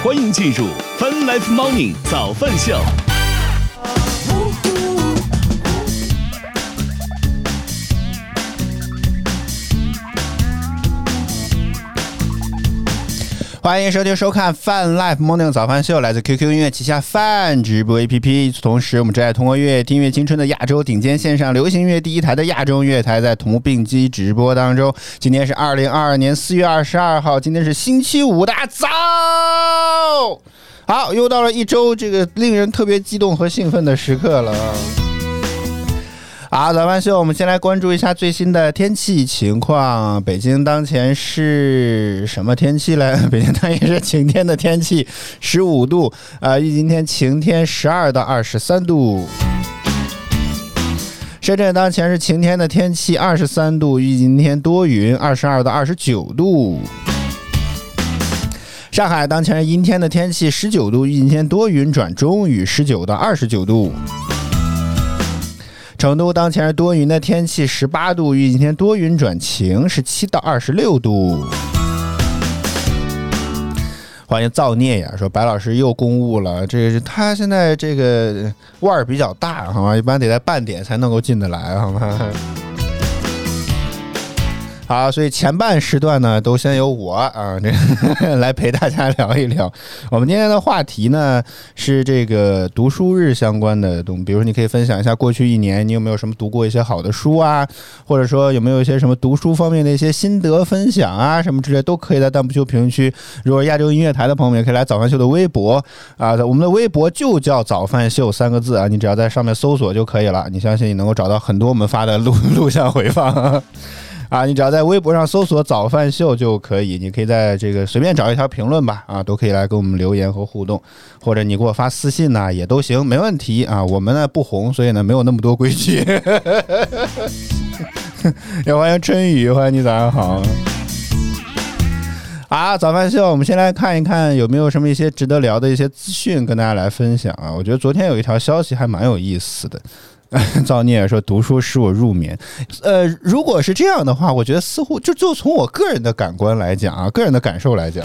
欢迎进入 Fun Life Morning 早饭秀。欢迎收听收看泛 Life Morning 早饭秀，来自 QQ 音乐旗下泛直播 APP。与此同时，我们正在通过音乐听乐青春的亚洲顶尖线上流行音乐第一台的亚洲音乐台在同步并机直播当中。今天是二零二二年四月二十二号，今天是星期五，大家早。好，又到了一周这个令人特别激动和兴奋的时刻了。好，早饭秀，我们先来关注一下最新的天气情况。北京当前是什么天气嘞？北京当前是晴天的天气，十五度，啊，预今天晴天，十二到二十三度。深圳当前是晴天的天气，二十三度，预今天多云，二十二到二十九度。上海当前是阴天的天气，十九度，预今天多云转中雨，十九到二十九度。成都当前是多云的天气，十八度，预计今天多云转晴，十七到二十六度。欢迎造孽呀，说白老师又公务了，这个他现在这个腕儿比较大，好吗？一般得在半点才能够进得来，好吗？好，所以前半时段呢，都先由我啊，这 来陪大家聊一聊。我们今天的话题呢是这个读书日相关的东，比如你可以分享一下过去一年你有没有什么读过一些好的书啊，或者说有没有一些什么读书方面的一些心得分享啊，什么之类都可以在弹幕秀评论区。如果亚洲音乐台的朋友们也可以来早饭秀的微博啊，我们的微博就叫早饭秀三个字啊，你只要在上面搜索就可以了。你相信你能够找到很多我们发的录录像回放。啊，你只要在微博上搜索“早饭秀”就可以，你可以在这个随便找一条评论吧，啊，都可以来跟我们留言和互动，或者你给我发私信呢，也都行，没问题啊。我们呢不红，所以呢没有那么多规矩。也欢迎春雨，欢迎你，早上好。啊，早饭秀，我们先来看一看有没有什么一些值得聊的一些资讯跟大家来分享啊。我觉得昨天有一条消息还蛮有意思的。造孽说读书使我入眠，呃，如果是这样的话，我觉得似乎就就从我个人的感官来讲啊，个人的感受来讲，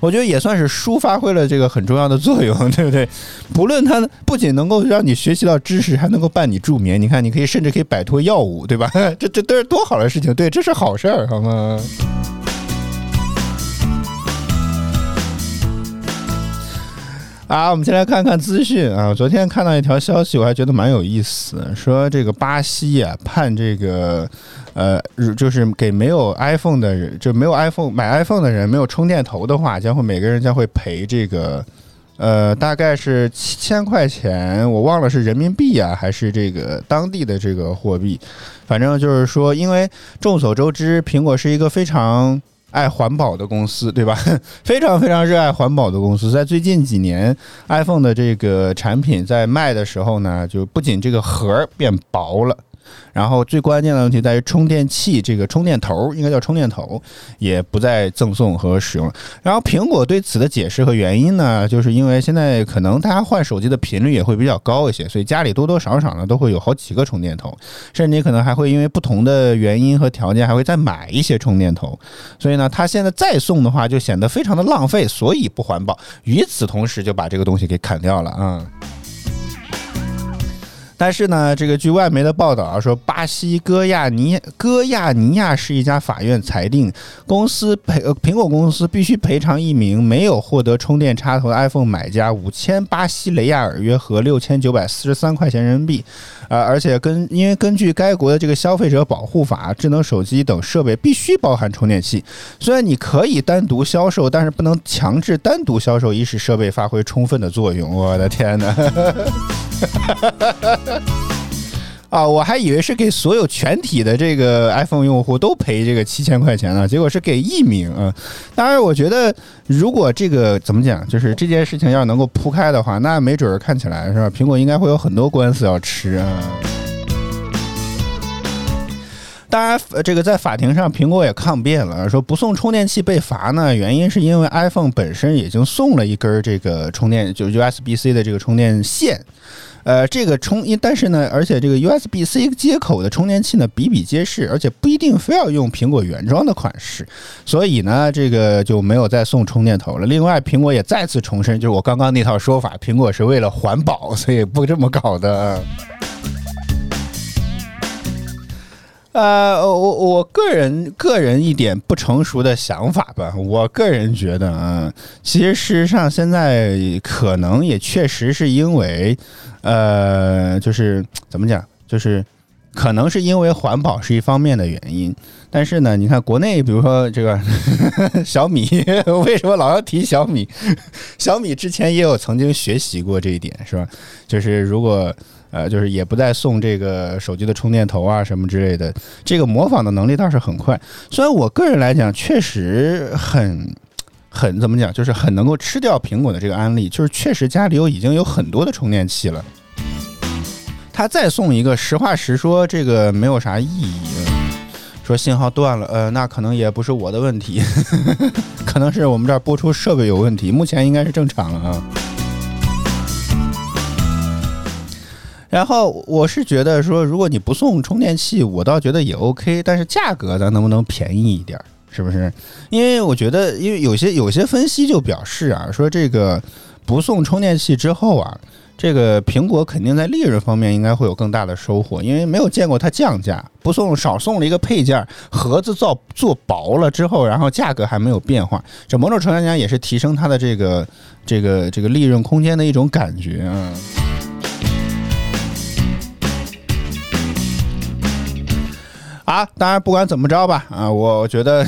我觉得也算是书发挥了这个很重要的作用，对不对？不论它不仅能够让你学习到知识，还能够伴你助眠。你看，你可以甚至可以摆脱药物，对吧？这这都是多好的事情，对，这是好事儿，好吗？啊，我们先来看看资讯啊。昨天看到一条消息，我还觉得蛮有意思，说这个巴西啊判这个，呃，就是给没有 iPhone 的人，就没有 iPhone 买 iPhone 的人没有充电头的话，将会每个人将会赔这个，呃，大概是七千块钱，我忘了是人民币啊还是这个当地的这个货币，反正就是说，因为众所周知，苹果是一个非常。爱环保的公司，对吧？非常非常热爱环保的公司，在最近几年，iPhone 的这个产品在卖的时候呢，就不仅这个盒变薄了。然后最关键的问题在于充电器，这个充电头应该叫充电头，也不再赠送和使用。然后苹果对此的解释和原因呢，就是因为现在可能大家换手机的频率也会比较高一些，所以家里多多少少呢都会有好几个充电头，甚至你可能还会因为不同的原因和条件还会再买一些充电头。所以呢，他现在再送的话就显得非常的浪费，所以不环保。与此同时就把这个东西给砍掉了啊。但是呢，这个据外媒的报道啊，说巴西戈亚尼戈亚尼亚是一家法院裁定，公司赔苹果公司必须赔偿一名没有获得充电插头的 iPhone 买家五千巴西雷亚尔约合六千九百四十三块钱人民币。啊，而且根因为根据该国的这个消费者保护法，智能手机等设备必须包含充电器。虽然你可以单独销售，但是不能强制单独销售，以使设备发挥充分的作用。我的天哪！啊，我还以为是给所有全体的这个 iPhone 用户都赔这个七千块钱呢，结果是给一名啊。当然，我觉得如果这个怎么讲，就是这件事情要能够铺开的话，那没准儿看起来是吧？苹果应该会有很多官司要吃啊。当然，这个在法庭上，苹果也抗辩了，说不送充电器被罚呢，原因是因为 iPhone 本身已经送了一根这个充电，就 USB-C 的这个充电线。呃，这个充，但是呢，而且这个 USB C 接口的充电器呢比比皆是，而且不一定非要用苹果原装的款式，所以呢，这个就没有再送充电头了。另外，苹果也再次重申，就是我刚刚那套说法，苹果是为了环保，所以不这么搞的。呃，我我个人个人一点不成熟的想法吧，我个人觉得啊，其实事实上现在可能也确实是因为，呃，就是怎么讲，就是可能是因为环保是一方面的原因，但是呢，你看国内，比如说这个 小米，为什么老要提小米？小米之前也有曾经学习过这一点，是吧？就是如果。呃，就是也不再送这个手机的充电头啊什么之类的，这个模仿的能力倒是很快。虽然我个人来讲，确实很很怎么讲，就是很能够吃掉苹果的这个案例，就是确实家里有已经有很多的充电器了，他再送一个，实话实说，这个没有啥意义。说信号断了，呃，那可能也不是我的问题，可能是我们这儿播出设备有问题，目前应该是正常了啊。然后我是觉得说，如果你不送充电器，我倒觉得也 OK，但是价格咱能不能便宜一点？是不是？因为我觉得，因为有些有些分析就表示啊，说这个不送充电器之后啊，这个苹果肯定在利润方面应该会有更大的收获，因为没有见过它降价，不送少送了一个配件，盒子造做薄了之后，然后价格还没有变化，这某种程度上讲也是提升它的这个这个这个利润空间的一种感觉啊。啊，当然不管怎么着吧，啊，我觉得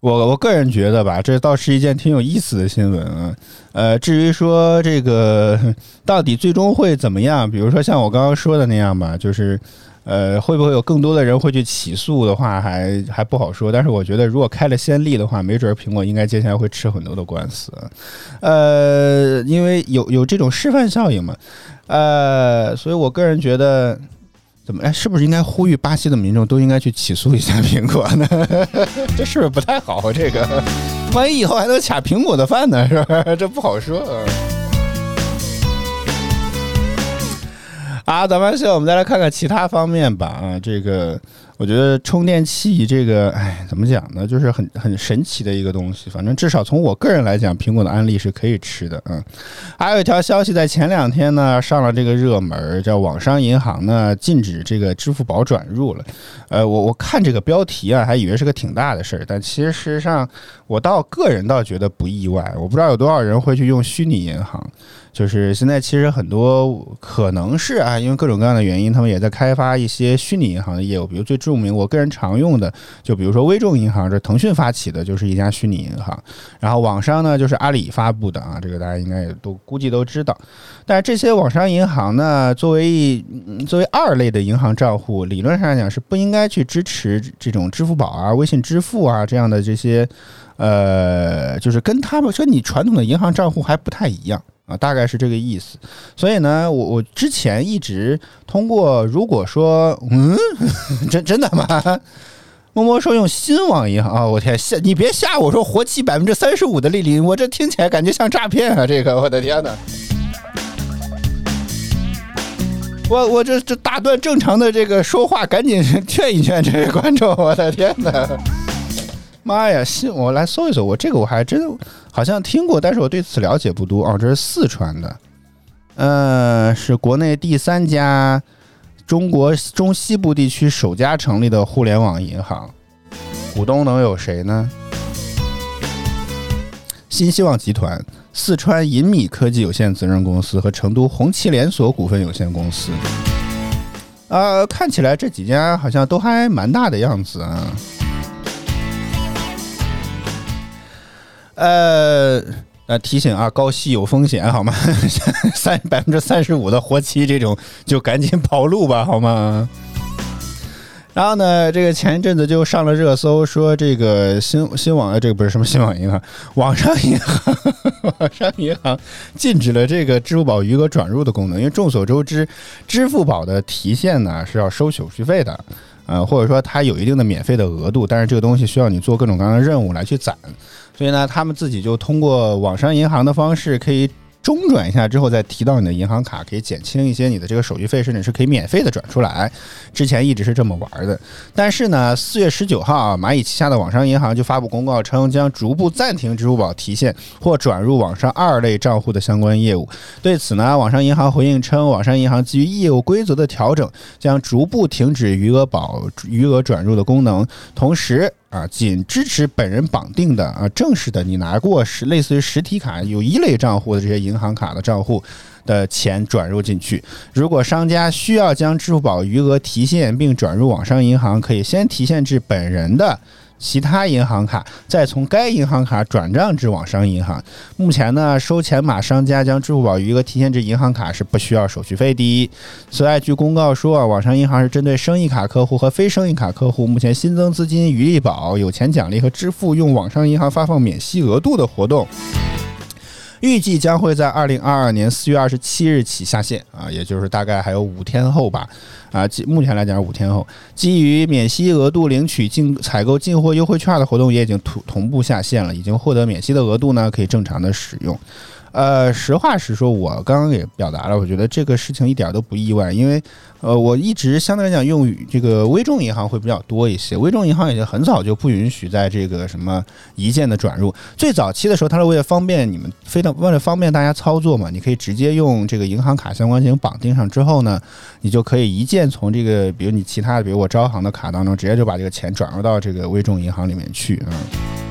我我个人觉得吧，这倒是一件挺有意思的新闻啊。呃，至于说这个到底最终会怎么样，比如说像我刚刚说的那样吧，就是呃，会不会有更多的人会去起诉的话，还还不好说。但是我觉得，如果开了先例的话，没准苹果应该接下来会吃很多的官司。呃，因为有有这种示范效应嘛，呃，所以我个人觉得。怎么哎，是不是应该呼吁巴西的民众都应该去起诉一下苹果呢？这是不是不太好？这个，万一以后还能卡苹果的饭呢？是吧？这不好说。啊，咱们现在我们再来看看其他方面吧。啊，这个。我觉得充电器这个，哎，怎么讲呢？就是很很神奇的一个东西。反正至少从我个人来讲，苹果的安利是可以吃的。嗯，还有一条消息，在前两天呢上了这个热门，叫网商银行呢禁止这个支付宝转入了。呃，我我看这个标题啊，还以为是个挺大的事儿，但其实事实上，我倒个人倒觉得不意外。我不知道有多少人会去用虚拟银行。就是现在，其实很多可能是啊，因为各种各样的原因，他们也在开发一些虚拟银行的业务。比如最著名，我个人常用的，就比如说微众银行，这腾讯发起的，就是一家虚拟银行。然后网商呢，就是阿里发布的啊，这个大家应该也都估计都知道。但是这些网商银行呢，作为一作为二类的银行账户，理论上来讲是不应该去支持这种支付宝啊、微信支付啊这样的这些，呃，就是跟他们说你传统的银行账户还不太一样。啊，大概是这个意思，所以呢，我我之前一直通过，如果说，嗯，真真的吗？默默说用新网银行啊，我天，吓你别吓我说活期百分之三十五的利率，我这听起来感觉像诈骗啊，这个我的天哪！我我这这打断正常的这个说话，赶紧劝一劝这位观众，我的天哪！妈呀，新我来搜一搜，我这个我还真好像听过，但是我对此了解不多哦。这是四川的，呃，是国内第三家中国中西部地区首家成立的互联网银行，股东能有谁呢？新希望集团、四川银米科技有限责任公司和成都红旗连锁股份有限公司。啊，看起来这几家好像都还蛮大的样子啊。呃呃，提醒啊，高息有风险，好吗？三百分之三十五的活期这种，就赶紧跑路吧，好吗？然后呢，这个前一阵子就上了热搜，说这个新新网的这个不是什么新网银行，网上银行，网上银行禁止了这个支付宝余额转入的功能，因为众所周知，支付宝的提现呢是要收手续费的，呃，或者说它有一定的免费的额度，但是这个东西需要你做各种各样的任务来去攒。所以呢，他们自己就通过网商银行的方式，可以中转一下之后再提到你的银行卡，可以减轻一些你的这个手续费，甚至是可以免费的转出来。之前一直是这么玩的，但是呢，四月十九号啊，蚂蚁旗下的网商银行就发布公告称，将逐步暂停支付宝提现或转入网上二类账户的相关业务。对此呢，网商银行回应称，网商银行基于业务规则的调整，将逐步停止余额宝余额转入的功能，同时。啊，仅支持本人绑定的啊正式的，你拿过实类似于实体卡有一类账户的这些银行卡的账户的钱转入进去。如果商家需要将支付宝余额提现并转入网商银行，可以先提现至本人的。其他银行卡再从该银行卡转账至网商银行。目前呢，收钱码商家将支付宝余额提现至银行卡是不需要手续费的。此外，据公告说，网商银行是针对生意卡客户和非生意卡客户，目前新增资金余利宝、有钱奖励和支付用网商银行发放免息额度的活动。预计将会在二零二二年四月二十七日起下线啊，也就是大概还有五天后吧，啊，目前来讲五天后，基于免息额度领取进采购进货优惠券的活动也已经同同步下线了，已经获得免息的额度呢，可以正常的使用。呃，实话实说，我刚刚也表达了，我觉得这个事情一点都不意外，因为，呃，我一直相对来讲用于这个微众银行会比较多一些。微众银行已经很早就不允许在这个什么一键的转入，最早期的时候，它是为了方便你们，非常为了方便大家操作嘛，你可以直接用这个银行卡相关进行绑定上之后呢，你就可以一键从这个，比如你其他的，比如我招行的卡当中，直接就把这个钱转入到这个微众银行里面去啊。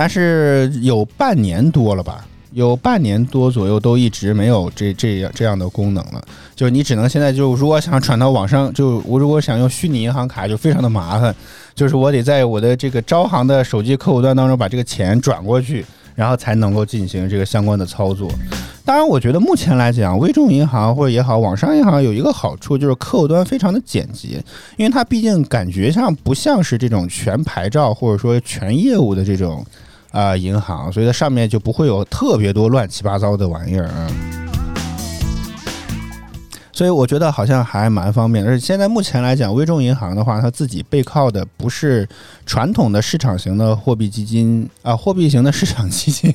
但是有半年多了吧，有半年多左右都一直没有这这样这样的功能了。就是你只能现在就如果想转到网上，就我如果想用虚拟银行卡，就非常的麻烦。就是我得在我的这个招行的手机客户端当中把这个钱转过去，然后才能够进行这个相关的操作。当然，我觉得目前来讲，微众银行或者也好，网上银行有一个好处就是客户端非常的简洁，因为它毕竟感觉上不像是这种全牌照或者说全业务的这种。啊，银行，所以它上面就不会有特别多乱七八糟的玩意儿啊。所以我觉得好像还蛮方便，而且现在目前来讲，微众银行的话，它自己背靠的不是传统的市场型的货币基金啊，货币型的市场基金。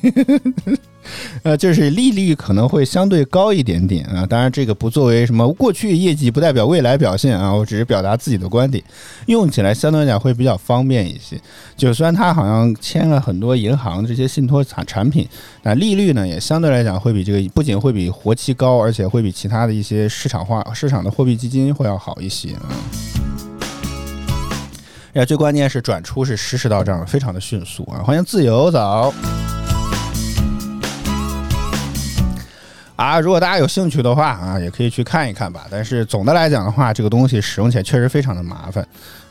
呃，就是利率可能会相对高一点点啊，当然这个不作为什么过去业绩不代表未来表现啊，我只是表达自己的观点，用起来相对来讲会比较方便一些。就虽然它好像签了很多银行这些信托产产品，那利率呢也相对来讲会比这个不仅会比活期高，而且会比其他的一些市场化市场的货币基金会要好一些啊。呀，最关键是转出是实时到账，非常的迅速啊！欢迎自由早。啊，如果大家有兴趣的话啊，也可以去看一看吧。但是总的来讲的话，这个东西使用起来确实非常的麻烦。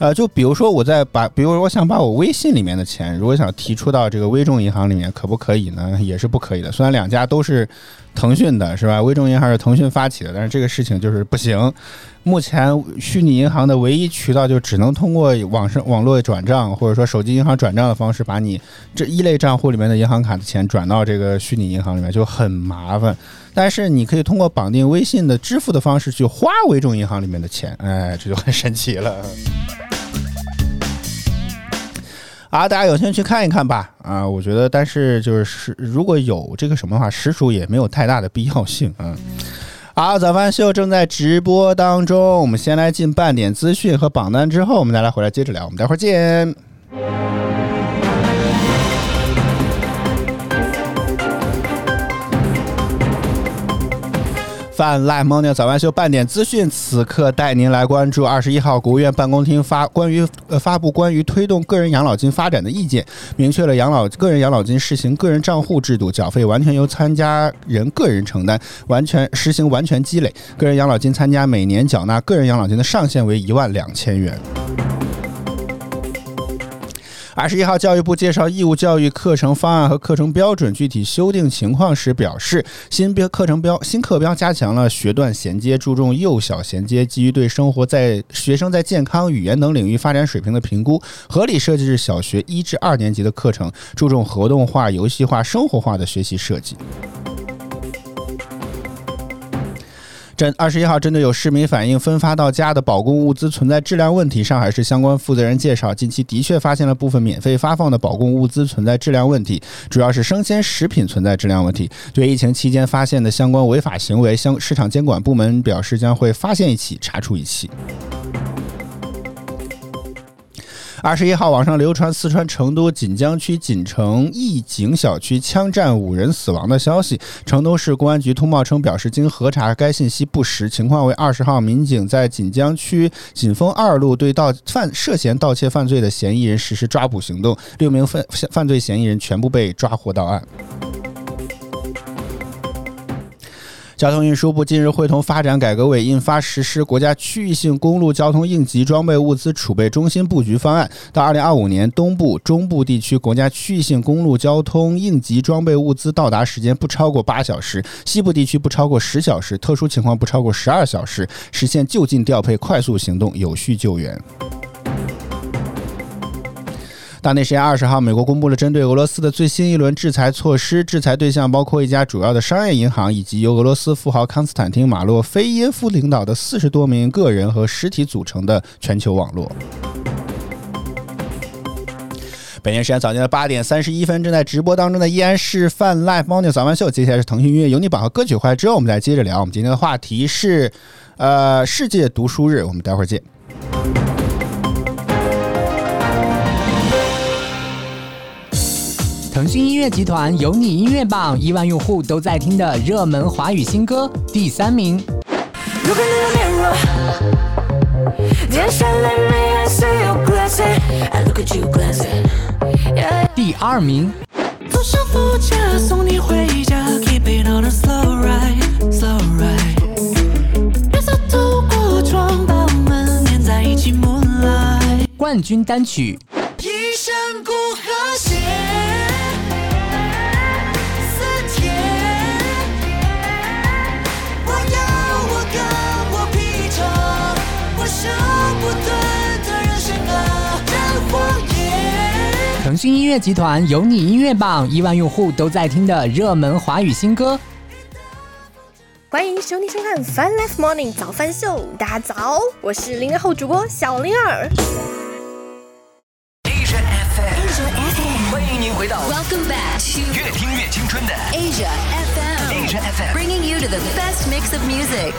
呃，就比如说我在把，比如说我想把我微信里面的钱，如果想提出到这个微众银行里面，可不可以呢？也是不可以的。虽然两家都是腾讯的，是吧？微众银行是腾讯发起的，但是这个事情就是不行。目前虚拟银行的唯一渠道就只能通过网上网络转账，或者说手机银行转账的方式，把你这一类账户里面的银行卡的钱转到这个虚拟银行里面，就很麻烦。但是你可以通过绑定微信的支付的方式去花微众银行里面的钱，哎，这就很神奇了。啊，大家有兴趣看一看吧。啊，我觉得，但是就是如果有这个什么的话，实属也没有太大的必要性。嗯，好，早饭秀正在直播当中，我们先来进半点资讯和榜单，之后我们再来回来接着聊。我们待会儿见。泛滥猫尿早安秀半点资讯，此刻带您来关注二十一号国务院办公厅发关于呃发布关于推动个人养老金发展的意见，明确了养老个人养老金实行个人账户制度，缴费完全由参加人个人承担，完全实行完全积累，个人养老金参加每年缴纳个人养老金的上限为一万两千元。二十一号，教育部介绍义务教育课程方案和课程标准具体修订情况时表示，新标课程标新课标加强了学段衔接，注重幼小衔接，基于对生活在学生在健康、语言等领域发展水平的评估，合理设计至小学一至二年级的课程，注重活动化、游戏化、生活化的学习设计。针二十一号，针对有市民反映分发到家的保供物资存在质量问题，上海市相关负责人介绍，近期的确发现了部分免费发放的保供物资存在质量问题，主要是生鲜食品存在质量问题。对疫情期间发现的相关违法行为，相市场监管部门表示将会发现一起查处一起。二十一号，网上流传四川成都锦江区锦城义景小区枪战五人死亡的消息。成都市公安局通报称，表示经核查，该信息不实。情况为：二十号，民警在锦江区锦丰二路对盗犯涉嫌盗窃犯罪的嫌疑人实施抓捕行动，六名犯犯罪嫌疑人全部被抓获到案。交通运输部近日会同发展改革委印发实施国家区域性公路交通应急装备物资储备中心布局方案，到二零二五年，东部、中部地区国家区域性公路交通应急装备物资到达时间不超过八小时，西部地区不超过十小时，特殊情况不超过十二小时，实现就近调配、快速行动、有序救援。当地时间二十号，美国公布了针对俄罗斯的最新一轮制裁措施，制裁对象包括一家主要的商业银行，以及由俄罗斯富豪康斯坦丁·马洛菲耶夫领导的四十多名个人和实体组成的全球网络。北京时间早间的八点三十一分，正在直播当中的依然是泛 Live Morning 早饭秀，接下来是腾讯音乐有你榜和歌曲回来之后，我们再接着聊。我们今天的话题是，呃，世界读书日，我们待会儿见。腾讯音乐集团有你音乐榜，亿万用户都在听的热门华语新歌第三名。第二名。冠军单曲。一声孤腾讯音乐集团有你音乐榜，亿万用户都在听的热门华语新歌。欢迎收听收看《Fun Life Morning 早饭秀》，大家早，我是零零后主播小灵儿。Asia FM，欢迎您回到 Welcome back to 越听越青春的 Asia FM，Asia FM，bringing you to the best mix of music。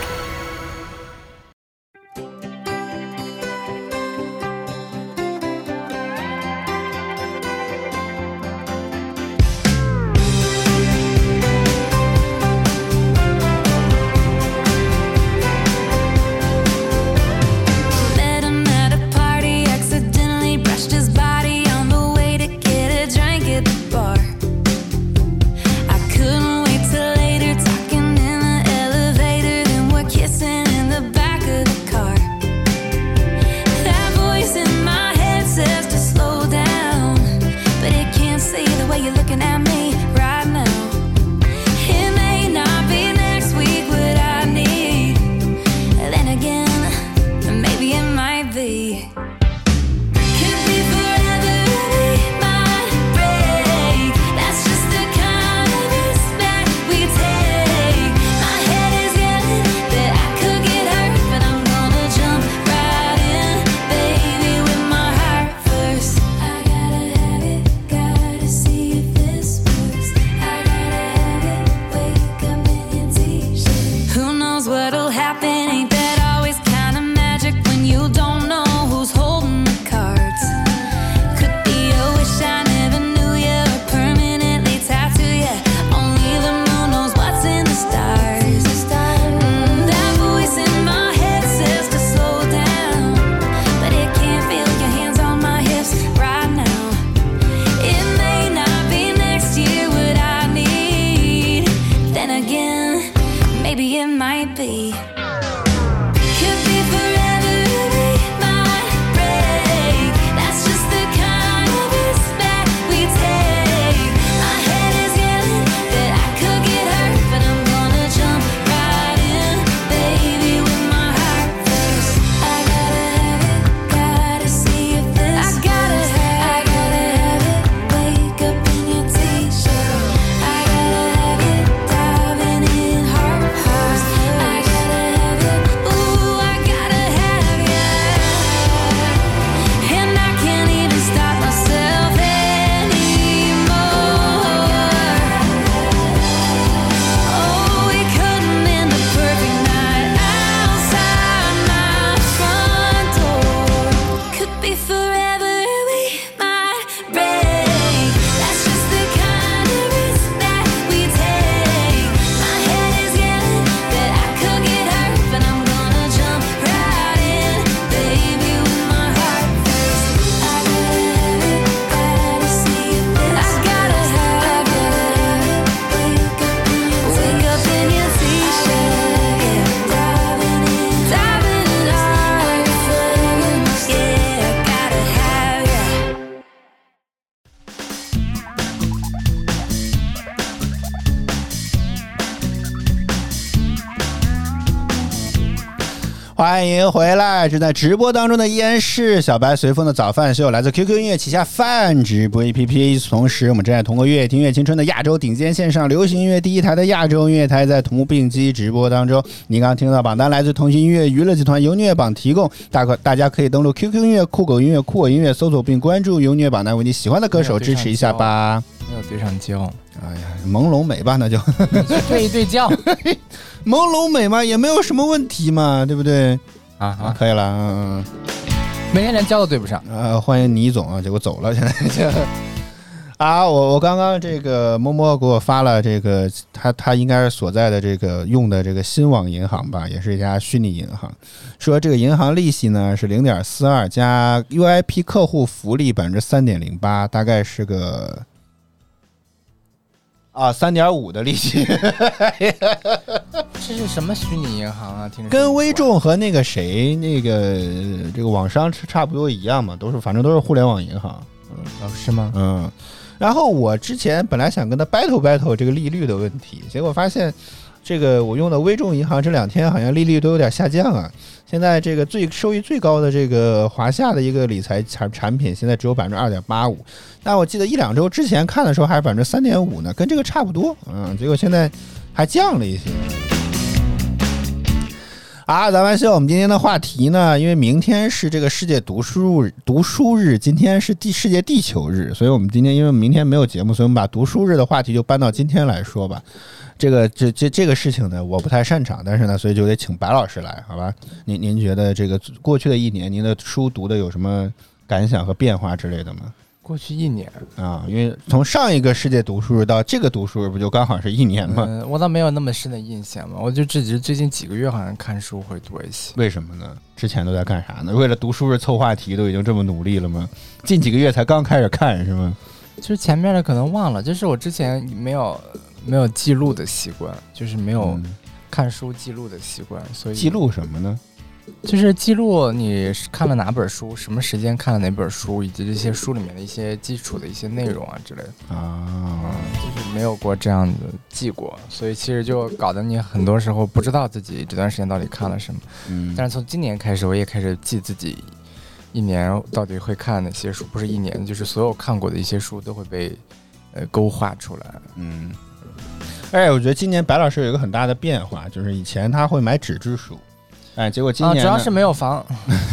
欢迎回来！正在直播当中的依然是小白随风的早饭秀，来自 QQ 音乐旗下饭直播 APP。同时，我们正在通过乐听乐青春的亚洲顶尖线上流行音乐第一台的亚洲音乐台，在同步并机直播当中。您刚刚听到榜单来自腾讯音乐娱乐集团由虐榜提供，大可大家可以登录 QQ 音乐、酷狗音乐、酷我音乐搜索并关注由虐榜单，为你喜欢的歌手支持一下吧。没有对上焦，哎呀，朦胧美吧，那就 对一对焦。朦胧美嘛，也没有什么问题嘛，对不对？啊啊，可以了，嗯，每天连焦都对不上。呃，欢迎倪总啊，结果走了，现在 啊，我我刚刚这个摸摸给我发了这个，他他应该是所在的这个用的这个新网银行吧，也是一家虚拟银行，说这个银行利息呢是零点四二加 UIP 客户福利百分之三点零八，大概是个。啊，三点五的利息，这是什么虚拟银行啊？听着跟微众和那个谁那个这个网商差不多一样嘛，都是反正都是互联网银行，嗯，是吗？嗯，然后我之前本来想跟他 battle battle 这个利率的问题，结果发现这个我用的微众银行这两天好像利率都有点下降啊。现在这个最收益最高的这个华夏的一个理财产产品，现在只有百分之二点八五。但我记得一两周之前看的时候还是百分之三点五呢，跟这个差不多。嗯，结果现在还降了一些。啊，咱们秀，我们今天的话题呢，因为明天是这个世界读书日读书日，今天是地世界地球日，所以我们今天因为明天没有节目，所以我们把读书日的话题就搬到今天来说吧。这个这这这个事情呢，我不太擅长，但是呢，所以就得请白老师来，好吧？您您觉得这个过去的一年，您的书读的有什么感想和变化之类的吗？过去一年啊，因为从上一个世界读书日到这个读书日，不就刚好是一年吗？我倒没有那么深的印象嘛，我就只是最近几个月好像看书会多一些。为什么呢？之前都在干啥呢？为了读书日凑话题，都已经这么努力了吗？近几个月才刚开始看是吗？就是前面的可能忘了，就是我之前没有。没有记录的习惯，就是没有看书记录的习惯，所以记录什么呢？就是记录你看了哪本书，什么时间看了哪本书，以及这些书里面的一些基础的一些内容啊之类的啊，就是没有过这样的记过，所以其实就搞得你很多时候不知道自己这段时间到底看了什么。嗯，但是从今年开始，我也开始记自己一年到底会看哪些书，不是一年，就是所有看过的一些书都会被呃勾画出来。嗯。哎，我觉得今年白老师有一个很大的变化，就是以前他会买纸质书，哎，结果今年主要是没有房，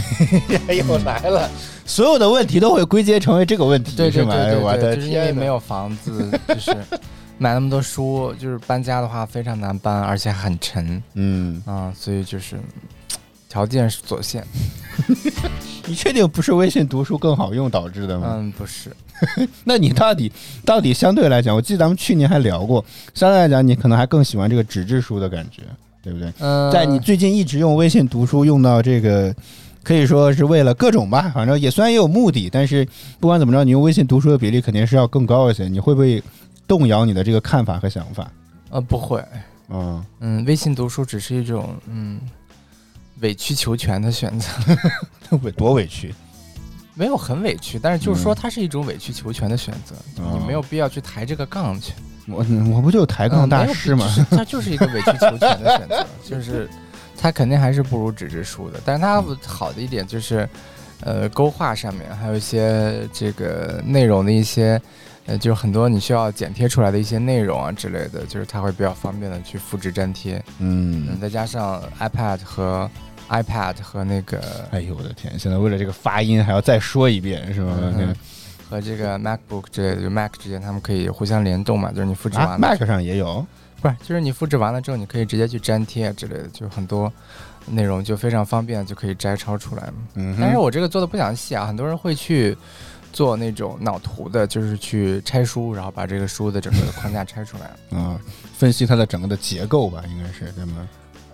又来了，所有的问题都会归结成为这个问题，是吗？我的就是因为没有房子，就是买那么多书，就是搬家的话非常难搬，而且很沉，嗯啊，所以就是条件是所限。你确定不是微信读书更好用导致的吗？嗯，不是。那你到底到底相对来讲，我记得咱们去年还聊过，相对来讲，你可能还更喜欢这个纸质书的感觉，对不对？嗯。在你最近一直用微信读书用到这个，可以说是为了各种吧，反正也虽然也有目的，但是不管怎么着，你用微信读书的比例肯定是要更高一些。你会不会动摇你的这个看法和想法？呃，不会。嗯嗯，微信读书只是一种嗯。委曲求全的选择，委 多委屈，没有很委屈，但是就是说它是一种委曲求全的选择，你没有必要去抬这个杠去。我我不就抬杠大师吗？它就是一个委曲求全的选择，就是它肯定还是不如纸质书的，但是它好的一点就是，呃，勾画上面还有一些这个内容的一些，呃，就很多你需要剪贴出来的一些内容啊之类的，就是它会比较方便的去复制粘贴。嗯，再加上 iPad 和 iPad 和那个，哎呦我的天！现在为了这个发音还要再说一遍，是吗？和这个 MacBook 之类的，就 Mac 之间他们可以互相联动嘛？就是你复制完，Mac 上也有，不是？就是你复制完了之后，你可以直接去粘贴之类的，就很多内容就非常方便，就可以摘抄出来嘛。嗯，但是我这个做的不详细啊，很多人会去做那种脑图的，就是去拆书，然后把这个书的整个的框架拆出来啊，分析它的整个的结构吧，应该是对吗？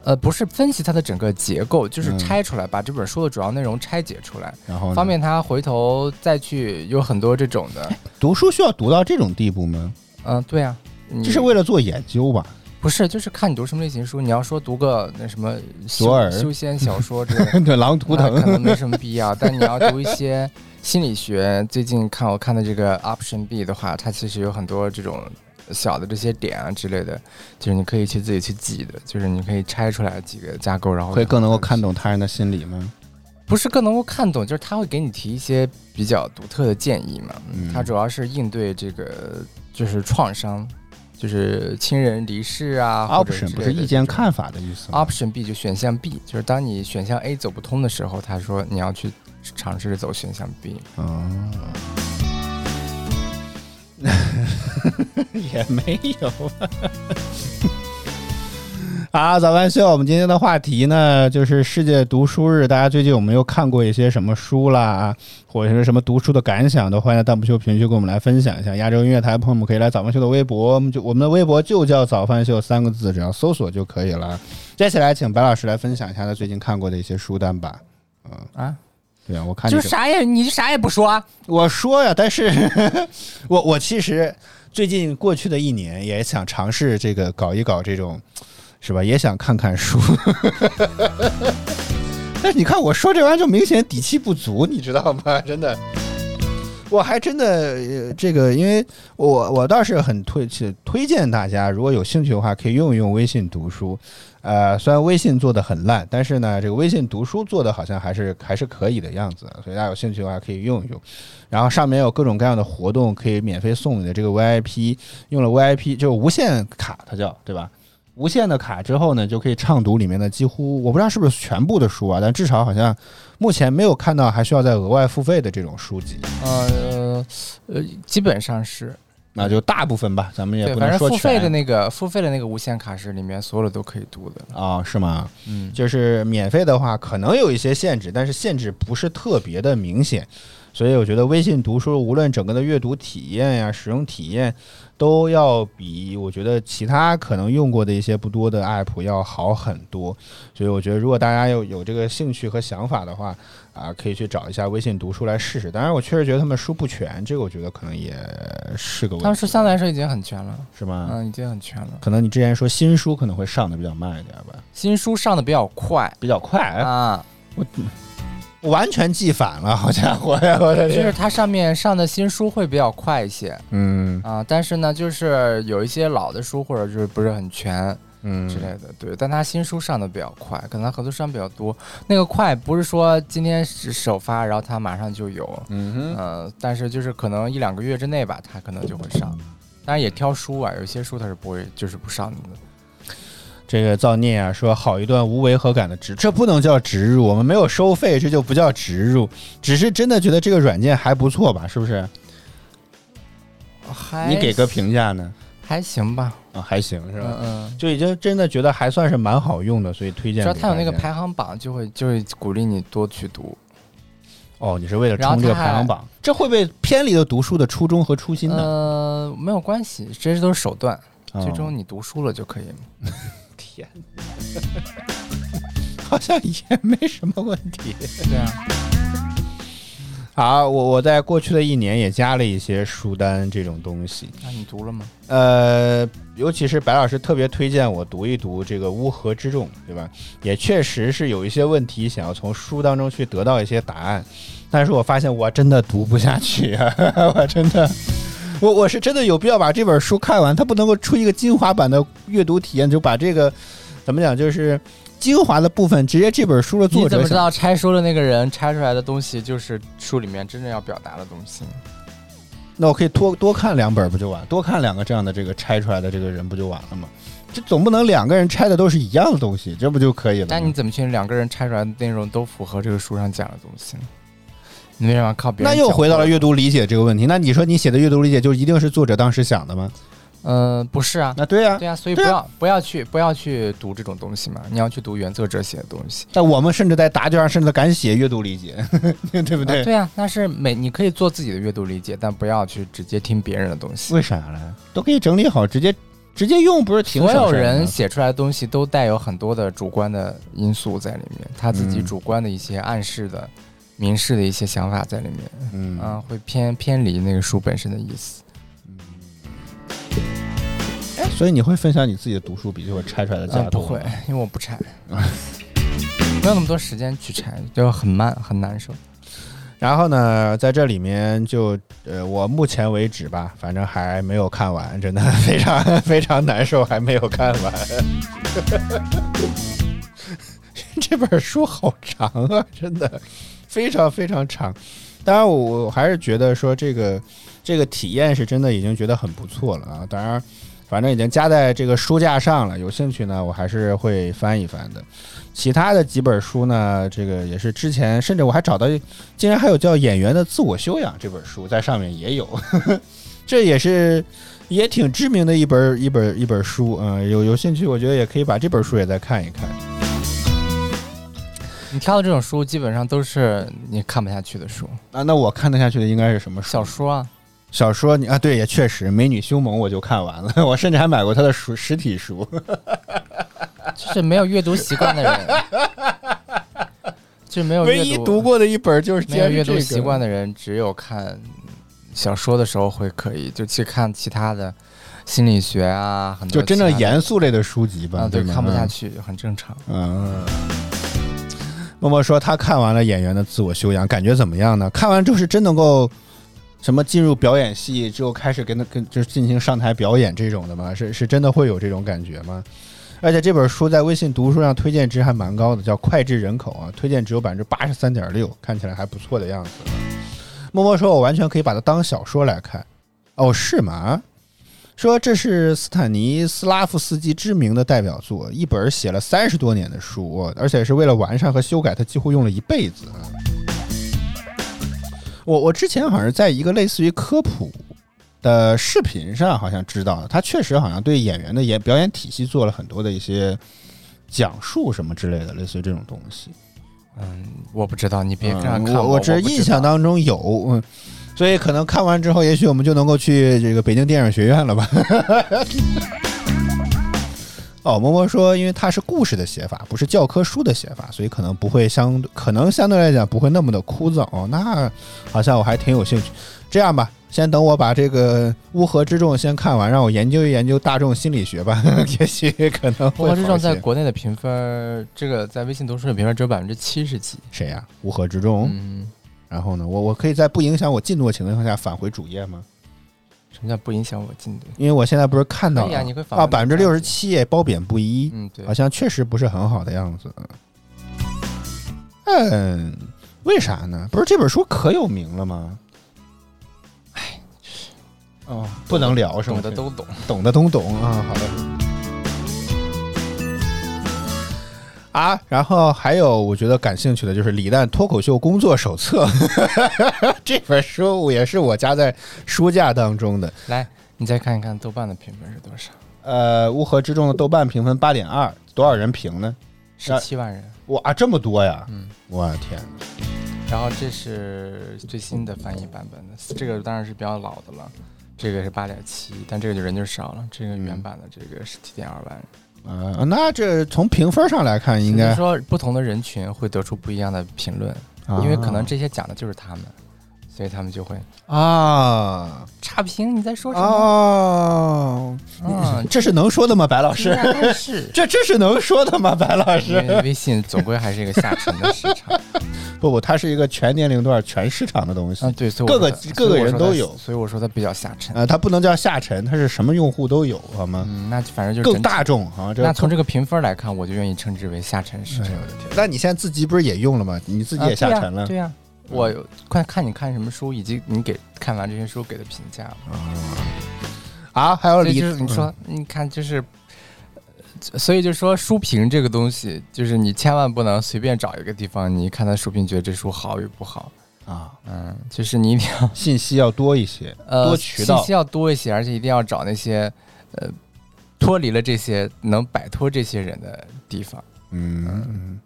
呃，不是分析它的整个结构，就是拆出来，把这本书的主要内容拆解出来，然后方便他回头再去有很多这种的 读书需要读到这种地步吗？嗯，对啊，这是为了做研究吧？不是，就是看你读什么类型书。你要说读个那什么修尔修仙小说之类的，狼图腾可能没什么必要。但你要读一些心理学，最近看我看的这个 Option B 的话，它其实有很多这种小的这些点啊之类的，就是你可以去自己去记的，就是你可以拆出来几个架构，然后会更能够看懂他人的心理吗？不是更能够看懂，就是他会给你提一些比较独特的建议嘛。嗯他主要是应对这个就是创伤，就是亲人离世啊。option 不是意见看法的意思。option B 就选项 B，就是当你选项 A 走不通的时候，他说你要去尝试着走选项 B。哦。也没有。好，早饭秀，我们今天的话题呢，就是世界读书日。大家最近有没有看过一些什么书啦，或者是什么读书的感想？都欢迎在弹幕区评论区跟我们来分享一下。亚洲音乐台朋友们可以来早饭秀的微博，我们就我们的微博就叫早饭秀三个字，只要搜索就可以了。接下来请白老师来分享一下他最近看过的一些书单吧。嗯啊。对啊，我看就啥也你啥也不说，我说呀，但是我我其实最近过去的一年也想尝试这个搞一搞这种，是吧？也想看看书，但是你看我说这玩意儿就明显底气不足，你知道吗？真的。我还真的这个，因为我我倒是很推推荐大家，如果有兴趣的话，可以用一用微信读书。呃，虽然微信做的很烂，但是呢，这个微信读书做的好像还是还是可以的样子。所以大家有兴趣的话，可以用一用。然后上面有各种各样的活动，可以免费送你的这个 VIP，用了 VIP 就无限卡，它叫对吧？无限的卡之后呢，就可以畅读里面的几乎我不知道是不是全部的书啊，但至少好像目前没有看到还需要再额外付费的这种书籍。呃呃，基本上是，那就大部分吧，咱们也不能说全付费的那个付费的那个无限卡是里面所有的都可以读的啊？是吗？嗯，就是免费的话可能有一些限制，但是限制不是特别的明显，所以我觉得微信读书无论整个的阅读体验呀、使用体验。都要比我觉得其他可能用过的一些不多的 app 要好很多，所以我觉得如果大家有有这个兴趣和想法的话，啊，可以去找一下微信读书来试试。当然，我确实觉得他们书不全，这个我觉得可能也是个问题。他们是相对来说已经很全了，是吗？嗯，已经很全了。可能你之前说新书可能会上的比较慢一点吧？新书上的比较快，比较快啊，我。完全记反了，好家伙呀！我的就是它上面上的新书会比较快一些，嗯啊，但是呢，就是有一些老的书或者就是不是很全，嗯之类的，对。但它新书上的比较快，可能合作商比较多。那个快不是说今天首发，然后它马上就有，嗯哼，呃，但是就是可能一两个月之内吧，它可能就会上。当然也挑书啊，有些书它是不会就是不上的。这个造孽啊，说好一段无违和感的植，这不能叫植入，我们没有收费，这就不叫植入，只是真的觉得这个软件还不错吧？是不是？还你给个评价呢？还行吧？啊，还行是吧？嗯，就已经真的觉得还算是蛮好用的，所以推荐。只要它有那个排行榜，就会就会鼓励你多去读。哦，你是为了冲这个排行榜？这会不会偏离了读书的初衷和初心呢？呃，没有关系，这些都是手段，最终你读书了就可以。天，好像也没什么问题。对啊，好，我我在过去的一年也加了一些书单这种东西。那你读了吗？呃，尤其是白老师特别推荐我读一读这个《乌合之众》，对吧？也确实是有一些问题想要从书当中去得到一些答案，但是我发现我真的读不下去啊！我真的。我我是真的有必要把这本书看完，它不能够出一个精华版的阅读体验，就把这个怎么讲，就是精华的部分直接这本书的作者。你怎么知道拆书的那个人拆出来的东西就是书里面真正要表达的东西？那我可以多多看两本不就完？多看两个这样的这个拆出来的这个人不就完了吗？这总不能两个人拆的都是一样的东西，这不就可以了？那你怎么确定两个人拆出来的内容都符合这个书上讲的东西呢？你为什么靠别人？那又回到了阅读理解这个问题。那你说你写的阅读理解就一定是作者当时想的吗？呃，不是啊。那对呀，对呀，所以不要不要去不要去读这种东西嘛。你要去读原作者写的东西。但我们甚至在答卷上甚至敢写阅读理解，对不对？对啊，那是每你可以做自己的阅读理解，但不要去直接听别人的东西。为啥呢？都可以整理好，直接直接用，不是挺？所有人写出来的东西都带有很多的主观的因素在里面，他自己主观的一些暗示的。明示的一些想法在里面，嗯啊，会偏偏离那个书本身的意思。嗯，哎，所以你会分享你自己的读书笔记或拆出来的价不会，因为我不拆，没有那么多时间去拆，就很慢，很难受。然后呢，在这里面就呃，我目前为止吧，反正还没有看完，真的非常 非常难受，还没有看完。这本书好长啊，真的非常非常长。当然，我我还是觉得说这个这个体验是真的已经觉得很不错了啊。当然，反正已经加在这个书架上了，有兴趣呢，我还是会翻一翻的。其他的几本书呢，这个也是之前，甚至我还找到，竟然还有叫《演员的自我修养》这本书在上面也有，这也是也挺知名的一本一本一本书啊。有有兴趣，我觉得也可以把这本书也再看一看。你挑的这种书基本上都是你看不下去的书啊？那我看得下去的应该是什么书小说啊？小说你啊，对，也确实，《美女凶猛》我就看完了，我甚至还买过他的书实体书。就是没有阅读习惯的人，就没有唯一读过的一本就是没有阅读习惯的人，只有看小说的时候会可以，就去看其他的心理学啊，很多就真正严肃类的书籍吧，啊对，看不下去很正常。嗯。默默说他看完了演员的自我修养，感觉怎么样呢？看完之后是真能够什么进入表演系之后开始跟他跟就是进行上台表演这种的吗？是是真的会有这种感觉吗？而且这本书在微信读书上推荐值还蛮高的，叫脍炙人口啊，推荐只有百分之八十三点六，看起来还不错的样子。默默说我完全可以把它当小说来看。哦，是吗？说这是斯坦尼斯拉夫斯基知名的代表作，一本写了三十多年的书，而且是为了完善和修改，他几乎用了一辈子。我我之前好像是在一个类似于科普的视频上，好像知道他确实好像对演员的演表演体系做了很多的一些讲述什么之类的，类似于这种东西。嗯，我不知道，你别这样看我，我只印象当中有。嗯。所以可能看完之后，也许我们就能够去这个北京电影学院了吧？哦，默默说，因为它是故事的写法，不是教科书的写法，所以可能不会相，可能相对来讲不会那么的枯燥。哦，那好像我还挺有兴趣。这样吧，先等我把这个《乌合之众》先看完，让我研究一研究大众心理学吧。也许可能。乌合之众在国内的评分，这个在微信读书的评分只有百分之七十几。谁呀？乌合之众。嗯。然后呢，我我可以在不影响我进度的情况下返回主页吗？什么叫不影响我进度？因为我现在不是看到了啊，百分之六十七，褒贬不一，嗯，对，好像确实不是很好的样子。嗯，为啥呢？不是这本书可有名了吗？哎，哦，不能聊是吗？懂的都懂，懂的都懂啊。好的。啊，然后还有我觉得感兴趣的就是《李诞脱口秀工作手册》这本书，也是我夹在书架当中的。来，你再看一看豆瓣的评分是多少？呃，乌合之众的豆瓣评分八点二，多少人评呢？十七万人。哇，这么多呀！嗯，我天。然后这是最新的翻译版本的，这个当然是比较老的了。这个是八点七，但这个就人就少了。这个原版的这个是七点二万人。呃，那这从评分上来看，应该说不同的人群会得出不一样的评论，因为可能这些讲的就是他们，所以他们就会啊差评。你在说什么？啊，这是能说的吗，白老师？是 这这是能说的吗，白老师？微信总归还是一个下沉的市场。不不，它是一个全年龄段、全市场的东西。啊，对，各个各个人都有，所以我说它比较下沉。啊，它不能叫下沉，它是什么用户都有，好吗？嗯，那反正就是更大众啊。那从这个评分来看，我就愿意称之为下沉市场。那你现在自己不是也用了吗？你自己也下沉了？对呀，我快看你看什么书，以及你给看完这些书给的评价。啊，还有李，你说，你看就是。所以就说书评这个东西，就是你千万不能随便找一个地方，你一看他书评，觉得这书好与不好啊，嗯，就是你一定要信息要多一些，多渠道信息要多一些，而且一定要找那些呃脱离了这些能摆脱这些人的地方，嗯。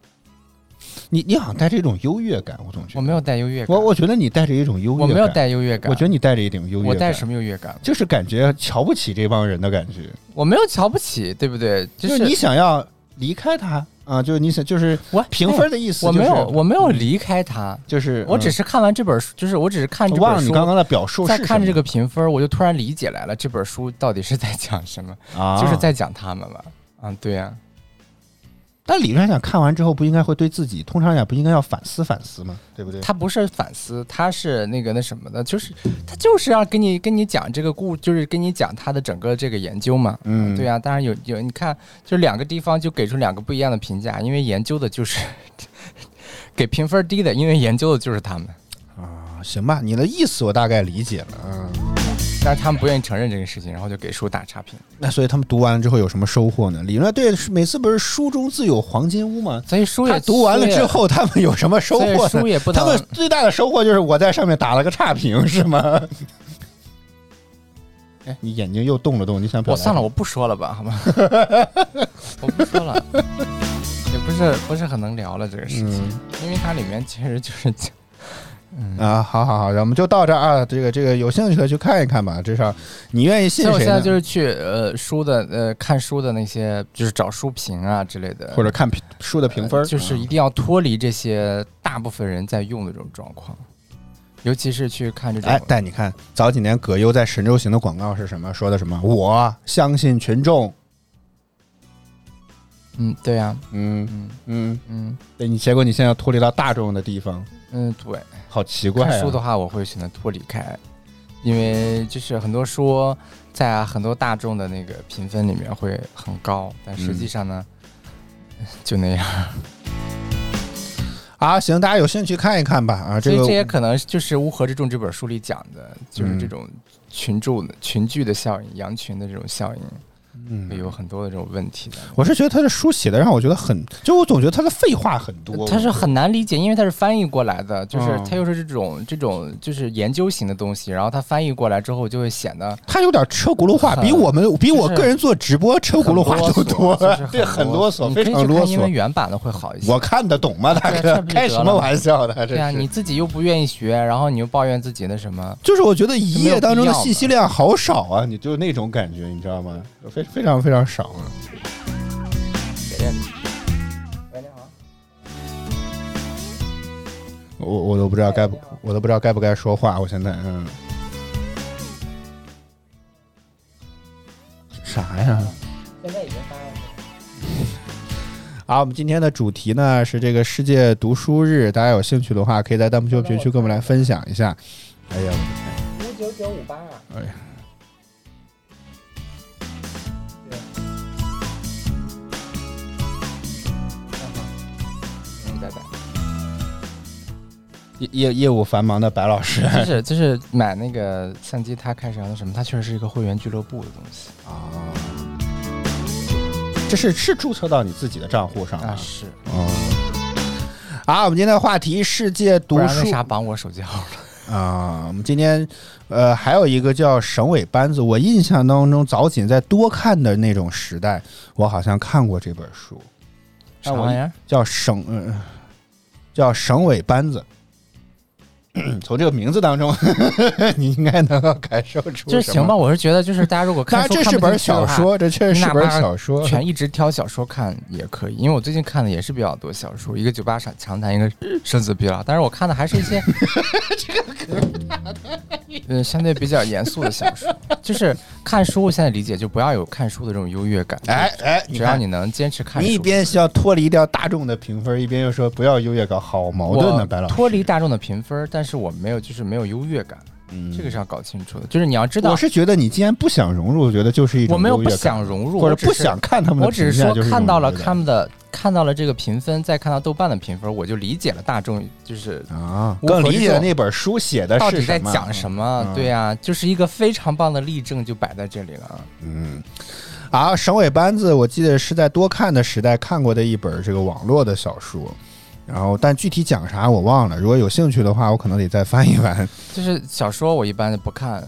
你你好像带着一种优越感，我总觉得我没有带优越感。我我觉得你带着一种优越感，我没有带优越感。我觉得你带着一点优越感。我带什么优越感？就是感觉瞧不起这帮人的感觉。我没有瞧不起，对不对？就是你想要离开他啊？就是你想，就是我评分的意思。我没有，我没有离开他，就是我只是看完这本书，就是我只是看这本书。你刚刚的表述，在看这个评分，我就突然理解来了，这本书到底是在讲什么？就是在讲他们嘛。嗯，对呀。但理论上讲，看完之后不应该会对自己，通常讲不应该要反思反思吗？对不对？他不是反思，他是那个那什么的，就是他就是要跟你跟你讲这个故，就是跟你讲他的整个这个研究嘛。嗯，对啊，当然有有，你看，就两个地方就给出两个不一样的评价，因为研究的就是给评分低的，因为研究的就是他们。啊，行吧，你的意思我大概理解了。嗯。但是他们不愿意承认这个事情，然后就给书打差评。那所以他们读完了之后有什么收获呢？理论对，每次不是书中自有黄金屋吗？所以书也读完了之后，他们有什么收获？书也不，他们最大的收获就是我在上面打了个差评，是吗？哎，你眼睛又动了动，你想？我算了，我不说了吧，好吗？我不说了，也不是不是很能聊了这个事情，因为它里面其实就是讲。啊，好好好，我们就到这儿啊。这个这个有兴趣的去看一看吧，至少你愿意信谁？我现在就是去呃书的呃看书的那些，就是找书评啊之类的，或者看评书的评分，就是一定要脱离这些大部分人在用的这种状况，尤其是去看这种。哎，但你看早几年葛优在神州行的广告是什么？说的什么？我相信群众。嗯，对呀，嗯嗯嗯嗯，对你结果你现在要脱离到大众的地方。嗯，对。好奇怪！看书的话，我会选择脱离开，因为就是很多书在很多大众的那个评分里面会很高，但实际上呢，就那样。啊，行，大家有兴趣看一看吧。啊，这个这也可能就是《乌合之众》这本书里讲的，就是这种群众群聚的效应，羊群的这种效应。嗯，有很多的这种问题的。我是觉得他的书写的让我觉得很，就我总觉得他的废话很多。他是很难理解，因为他是翻译过来的，就是他又是这种这种就是研究型的东西，然后他翻译过来之后就会显得他有点车轱辘话，比我们比我个人做直播车轱辘话都多，对，很啰嗦，非常啰嗦。因为原版的会好一些。我看得懂吗，大哥？开什么玩笑的？对啊，你自己又不愿意学，然后你又抱怨自己那什么？就是我觉得一页当中的信息量好少啊，你就那种感觉，你知道吗？非非常非常少。喂，你好。我我都不知道该不，我都不知道该不该说话。我现在，嗯，啥呀？现在已经发了。好，我们今天的主题呢是这个世界读书日，大家有兴趣的话，可以在弹幕区区跟我们来分享一下。哎呀！五九九五八。哎呀。业业务繁忙的白老师，就是就是买那个相机，他开始那什么，他确实是一个会员俱乐部的东西啊。这是是注册到你自己的账户上啊？是哦。好，我们今天的话题世界读书，为啥绑我手机号了啊？我们今天呃还有一个叫省委班子，我印象当中早锦在多看的那种时代，我好像看过这本书。啥玩意儿？叫省嗯，叫省委班子。从这个名字当中，你应该能够感受出。就行吧，我是觉得，就是大家如果 看，这是本小说，这确实是本小说，全一直挑小说看也可以。因为我最近看的也是比较多小说，一个酒吧长长谈，一个生死疲劳，但是我看的还是一些 这个可嗯，相对比较严肃的小说。就是看书，现在理解就不要有看书的这种优越感。哎哎，只要你能坚持看，你一边需要脱离掉大众的评分，一边又说不要优越感，好矛盾呢，白老师。脱离大众的评分，但。但是我没有，就是没有优越感，嗯，这个是要搞清楚的。就是你要知道，我是觉得你既然不想融入，我觉得就是一种我没有不想融入，或者不想看他们。我只是说看到了他们的，看到了这个评分，再看到豆瓣的评分，我就理解了大众就是啊，更理解那本书写的到底在讲什么。对呀，就是一个非常棒的例证就摆在这里了。嗯，啊，省委班子，我记得是在多看的时代看过的一本这个网络的小说。然后，但具体讲啥我忘了。如果有兴趣的话，我可能得再翻一翻。就是小说，我一般不看，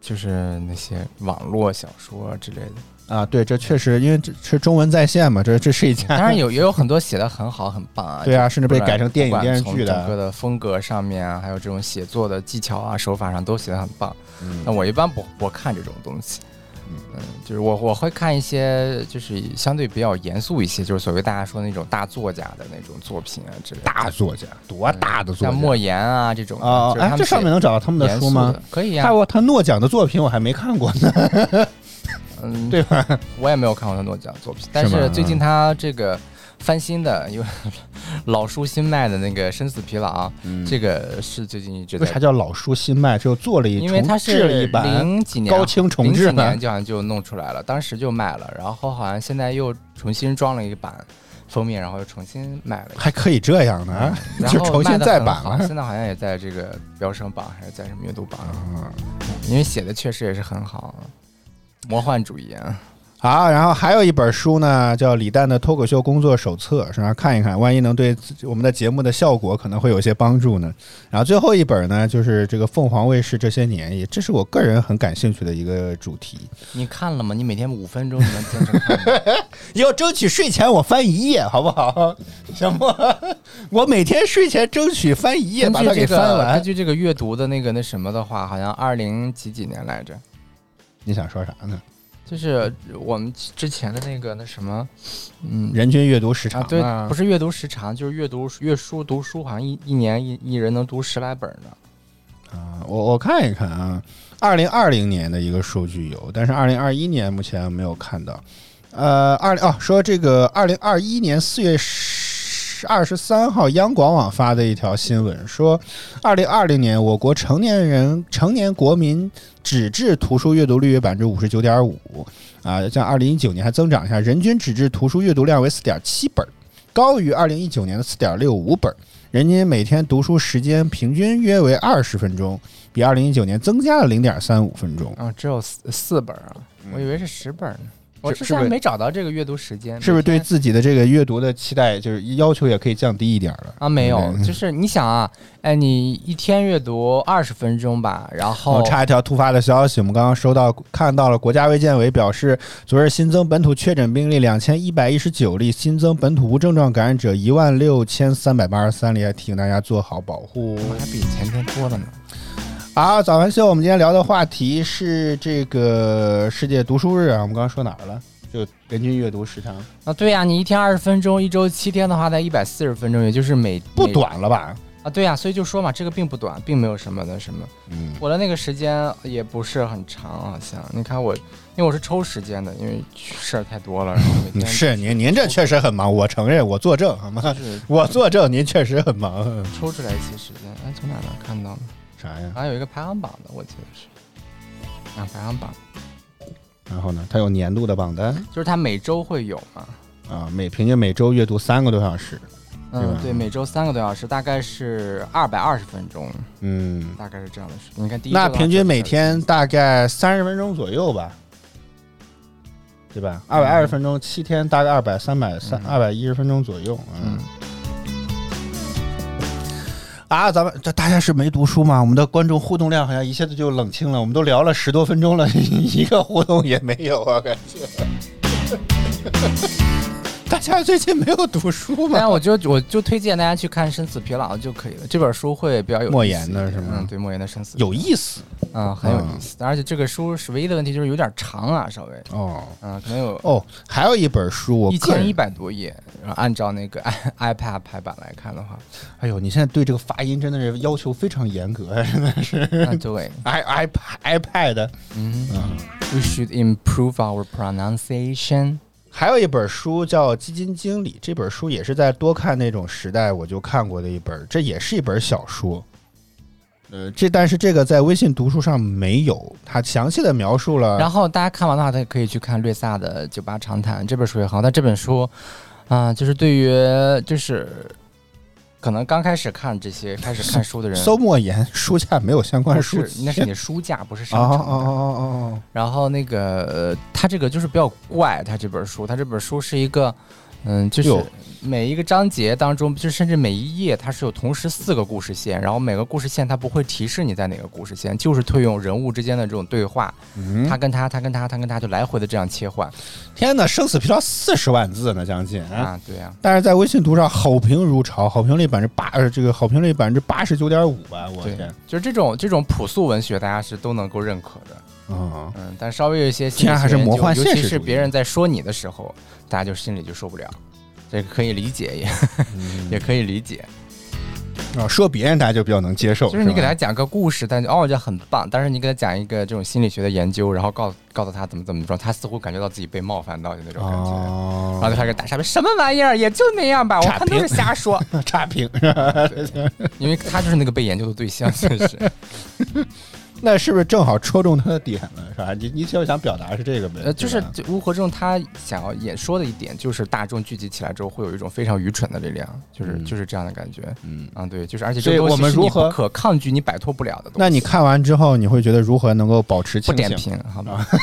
就是那些网络小说之类的。啊，对，这确实，因为这是中文在线嘛，这这是一件。当然有，也有很多写的很好、很棒啊。对啊，甚至被改成电影电视剧的。整个的风格上面啊，还有这种写作的技巧啊、手法上都写的很棒。那我一般不不看这种东西。嗯，就是我我会看一些，就是相对比较严肃一些，就是所谓大家说那种大作家的那种作品啊之类。大作家多大的作家？像莫言啊这种啊，哎，这上面能找到他们的书吗？可以呀。还有他诺奖的作品我还没看过呢。嗯，对吧？我也没有看过他诺奖作品，但是最近他这个翻新的，因为老书新卖的那个《生死疲劳》，这个是最近一直为啥叫老书新卖？就做了一因为它是零几年高清重制，零几年就好像就弄出来了，当时就卖了，然后好像现在又重新装了一个版封面，然后又重新卖了，还可以这样呢？就重新再版了。现在好像也在这个飙升榜还是在什么阅读榜？因为写的确实也是很好，魔幻主义啊。好，然后还有一本书呢，叫李诞的脱口秀工作手册，是吧？看一看，万一能对我们的节目的效果可能会有些帮助呢。然后最后一本呢，就是这个凤凰卫视这些年，也这是我个人很感兴趣的一个主题。你看了吗？你每天五分钟你能坚持看？要争取睡前我翻一页，好不好？行不？我每天睡前争取翻一页，把它给翻完。根据这个阅读的那个那什么的话，好像二零几几年来着？你想说啥呢？就是我们之前的那个那什么，嗯，人均阅读时长，对，不是阅读时长，就是阅读阅书读书，好像一一年一一人能读十来本呢。啊，我我看一看啊，二零二零年的一个数据有，但是二零二一年目前没有看到。呃，二零哦，说这个二零二一年四月十二十三号，央广网发的一条新闻说，二零二零年我国成年人成年国民。纸质图书阅读率为百分之五十九点五啊，像二零一九年还增长一下，人均纸质图书阅读量为四点七本，高于二零一九年的四点六五本，人均每天读书时间平均约为二十分钟，比二零一九年增加了零点三五分钟啊，只有四四本啊，我以为是十本呢。我之前没找到这个阅读时间，是不是对自己的这个阅读的期待就是要求也可以降低一点了啊？没有，就是你想啊，哎，你一天阅读二十分钟吧，然后插一条突发的消息，我们刚刚收到看到了，国家卫健委表示，昨日新增本土确诊病例两千一百一十九例，新增本土无症状感染者一万六千三百八十三例，还提醒大家做好保护，还比前天多了呢。好，早安秀，我们今天聊的话题是这个世界读书日啊。我们刚刚说哪儿了？就人均阅读时长啊？对呀，你一天二十分钟，一周七天的话，在一百四十分钟，也就是每不短了吧？啊，对呀，所以就说嘛，这个并不短，并没有什么的什么。嗯，我的那个时间也不是很长，好像你看我，因为我是抽时间的，因为事儿太多了。然后 每天是您，您这确实很忙，我承认，我作证好吗？我作证，您确实很忙。抽出来一些时间，哎，从哪能看到呢？啥呀？好像有一个排行榜的，我记得是啊，排行榜。然后呢，它有年度的榜单，就是它每周会有嘛？啊，每平均每周阅读三个多小时，嗯，对，每周三个多小时，大概是二百二十分钟，嗯，大概是这样的。你看，第一那平均每天大概三十分钟左右吧，对吧？二百二十分钟，七天大概二百三百三二百一十分钟左右，嗯。啊，咱们这大家是没读书吗？我们的观众互动量好像一下子就冷清了。我们都聊了十多分钟了，一个互动也没有啊，感觉。大家最近没有读书吗？我就我就推荐大家去看《生死疲劳》就可以了。这本书会比较有莫言的是吗？嗯，对，莫言的《生死有意思，嗯，很有意思。而且这个书是唯一的问题就是有点长啊，稍微哦，嗯，可能有哦。还有一本书，一千一百多页，然后按照那个 i iPad 排版来看的话，哎呦，你现在对这个发音真的是要求非常严格，真的是。对，i iPad iPad，嗯，We should improve our pronunciation。还有一本书叫《基金经理》，这本书也是在多看那种时代我就看过的一本，这也是一本小说。呃，这但是这个在微信读书上没有，它详细的描述了。然后大家看完的话，他可以去看略萨的《酒吧长谈》这本书也好，但这本书啊，就是对于就是。可能刚开始看这些，开始看书的人，搜莫言书架没有相关书，那是你书架，不是商场的。哦哦哦哦。然后那个，他这个就是比较怪，他这本书，他这本书是一个，嗯，就是。每一个章节当中，就甚至每一页，它是有同时四个故事线，然后每个故事线它不会提示你在哪个故事线，就是推用人物之间的这种对话，嗯他跟他，他跟他，他跟他就来回的这样切换。天哪，生死疲劳四十万字呢，将近啊！对呀，但是在微信读上好评如潮，好评率百分之八，呃这个好评率百分之八十九点五吧，我天，就是这种这种朴素文学，大家是都能够认可的。嗯嗯，但稍微有一些，天还是魔幻现实，尤其是别人在说你的时候，大家就心里就受不了。这个可以理解，也 也可以理解。哦，说别人大家就比较能接受，就是你给他讲个故事，但哦，这很棒。但是你给他讲一个这种心理学的研究，然后告告诉他怎么怎么着，他似乎感觉到自己被冒犯到的那种感觉，然后就开始打傻逼，什么玩意儿，也就那样吧，我看都是瞎说，差评，因为他就是那个被研究的对象，确实。那是不是正好戳中他的点了，是吧？你你就想表达是这个呗？呃，就是乌合正他想要演说的一点，就是大众聚集起来之后会有一种非常愚蠢的力量，就是就是这样的感觉。嗯啊，对，就是而且这个我们如何可抗拒，你摆脱不了的东西。那你看完之后，你会觉得如何能够保持不点评？好吧。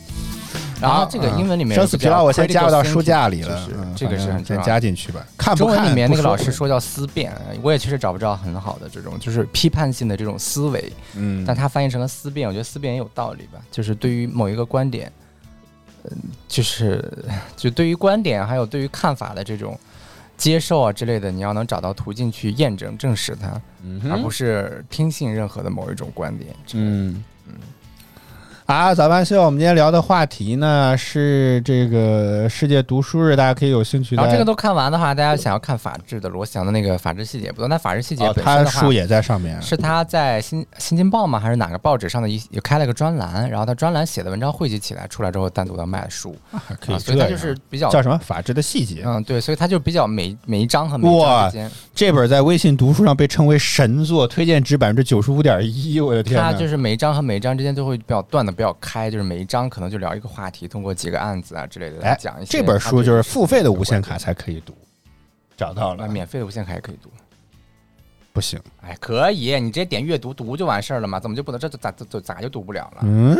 然后这个英文里面生死疲劳，我先加入到书架里了，这个是很先加进去吧。看中文里面那个老师说叫思辨，我也确实找不着很好的这种就是批判性的这种思维，嗯，但他翻译成了思辨，我觉得思辨也有道理吧。就是对于某一个观点，嗯，就是就对于观点还有对于看法的这种接受啊之类的，你要能找到途径去验证证实它，而不是听信任何的某一种观点，嗯。啊，早班秀，我们今天聊的话题呢是这个世界读书日，大家可以有兴趣。然后这个都看完的话，大家想要看法治的罗翔的那个法治细节不多，那法治细节本身的书也在上面。是他在新新京报吗？还是哪个报纸上的一有开了个专栏？然后他专栏写的文章汇集起来，出来之后单独的卖书，啊可以。所以他就是比较叫什么法治的细节？嗯，对，所以他就比较每每一章和每一章之间。这本在微信读书上被称为神作，推荐值百分之九十五点一。我的天！他就是每一章和每一章之间都会比较断的比较开，就是每。一章可能就聊一个话题，通过几个案子啊之类的来讲一些。这本书就是付费的无限卡才可以读，找到了。免费的无限卡也可以读，不行。哎，可以，你直接点阅读读就完事儿了嘛？怎么就不能？这咋咋咋就读不了了？嗯，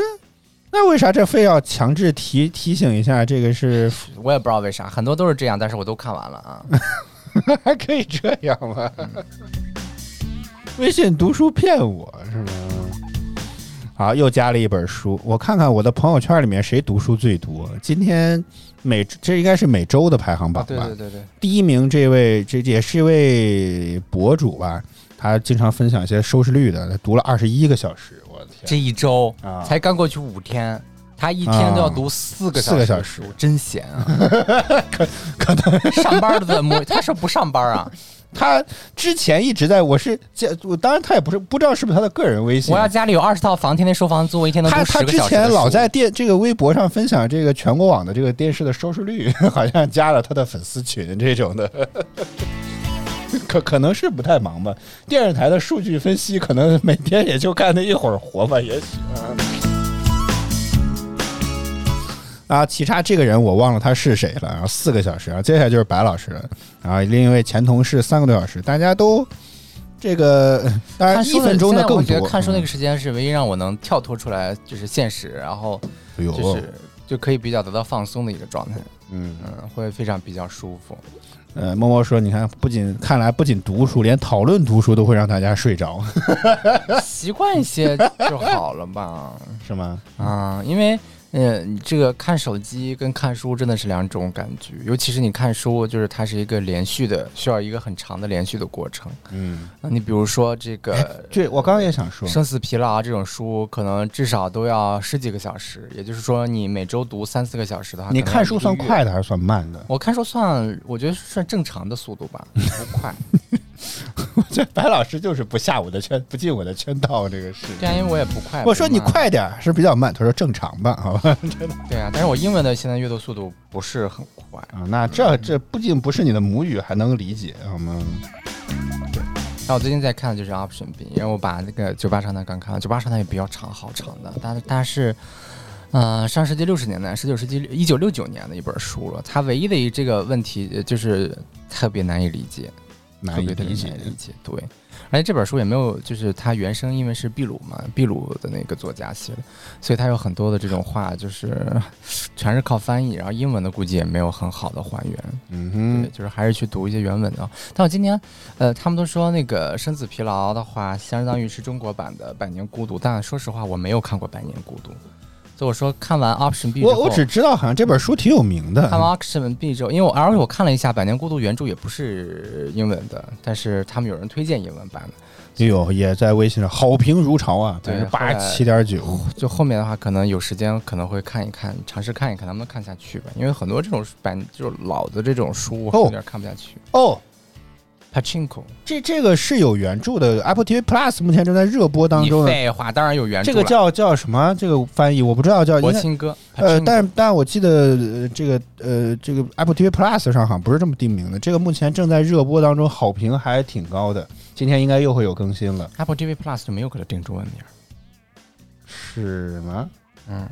那为啥这非要强制提提醒一下？这个是 我也不知道为啥，很多都是这样，但是我都看完了啊。还可以这样吗？微信读书骗我是吗？好，又加了一本书，我看看我的朋友圈里面谁读书最多。今天每这应该是每周的排行榜吧？对对对对。第一名这位，这也是一位博主吧？他经常分享一些收视率的，他读了二十一个小时，我的天！这一周啊，才刚过去五天，他一天都要读四个四个小时，真闲啊！可可能上班的怎么？他是不上班啊？他之前一直在，我是我，当然他也不是不知道是不是他的个人微信。我要家里有二十套房，天天收房租，我一天都他他之前老在电这个微博上分享这个全国网的这个电视的收视率，好像加了他的粉丝群这种的，可可能是不太忙吧。电视台的数据分析可能每天也就干那一会儿活吧，也许。啊，其他这个人我忘了他是谁了。然后四个小时，然后接下来就是白老师，然后另一位前同事三个多小时，大家都这个 当然一分钟的更多。看书那个时间是唯一让我能跳脱出来就是现实，然后就是就可以比较得到放松的一个状态。嗯嗯，会非常比较舒服。呃，默默说，你看，不仅看来不仅读书，连讨论读书都会让大家睡着。习惯一些就好了吧？是吗？啊，因为。嗯，你这个看手机跟看书真的是两种感觉，尤其是你看书，就是它是一个连续的，需要一个很长的连续的过程。嗯，那你比如说这个，对我刚刚也想说，生死疲劳啊这种书，可能至少都要十几个小时，也就是说你每周读三四个小时的话，你看书算快的还是算慢的？我看书算，我觉得算正常的速度吧，不快。我觉得白老师就是不下我的圈，不进我的圈套，这个是。对啊，因为我也不快。我说你快点是比较慢，他说正常吧，好吧。真的。对啊，但是我英文的现在阅读速度不是很快啊。那这这不仅不是你的母语，还能理解好吗？对。那我最近在看的就是 Option B，因为我把那个九八长谈刚看了，九八长谈也比较长，好长的。但但是，呃，上世纪六十年代，十九世纪一九六九年的一本书了。它唯一的一这个问题就是特别难以理解。难以理解，理解对，而且这本书也没有，就是它原声，因为是秘鲁嘛，秘鲁的那个作家写的，所以它有很多的这种话，就是 全是靠翻译，然后英文的估计也没有很好的还原，嗯哼，对，就是还是去读一些原文的。但我今天，呃，他们都说那个《生死疲劳》的话，相当于是中国版的《百年孤独》，但说实话，我没有看过《百年孤独》，就我说看完 Option B 我我只知道好像这本书挺有名的。看完 Option B 之后，因为我而且我看了一下《百年孤独》原著也不是英文的，但是他们有人推荐英文版的。也有，也在微信上好评如潮啊，对，八七点九。就后面的话，可能有时间可能会看一看，尝试看一看，能不能看下去吧。因为很多这种版就是老的这种书，有点看不下去。哦，Pachinko，这这个是有原著的，Apple TV Plus 目前正在热播当中。废话，当然有原著。这个叫叫什么？这个翻译我不知道，叫国庆歌。呃，但但我记得这个呃，这个 Apple TV Plus 上好像不是这么定名的。这个目前正在热播当中，好评还挺高的。今天应该又会有更新了。Apple TV Plus 就没有给它定中文名，是吗？嗯，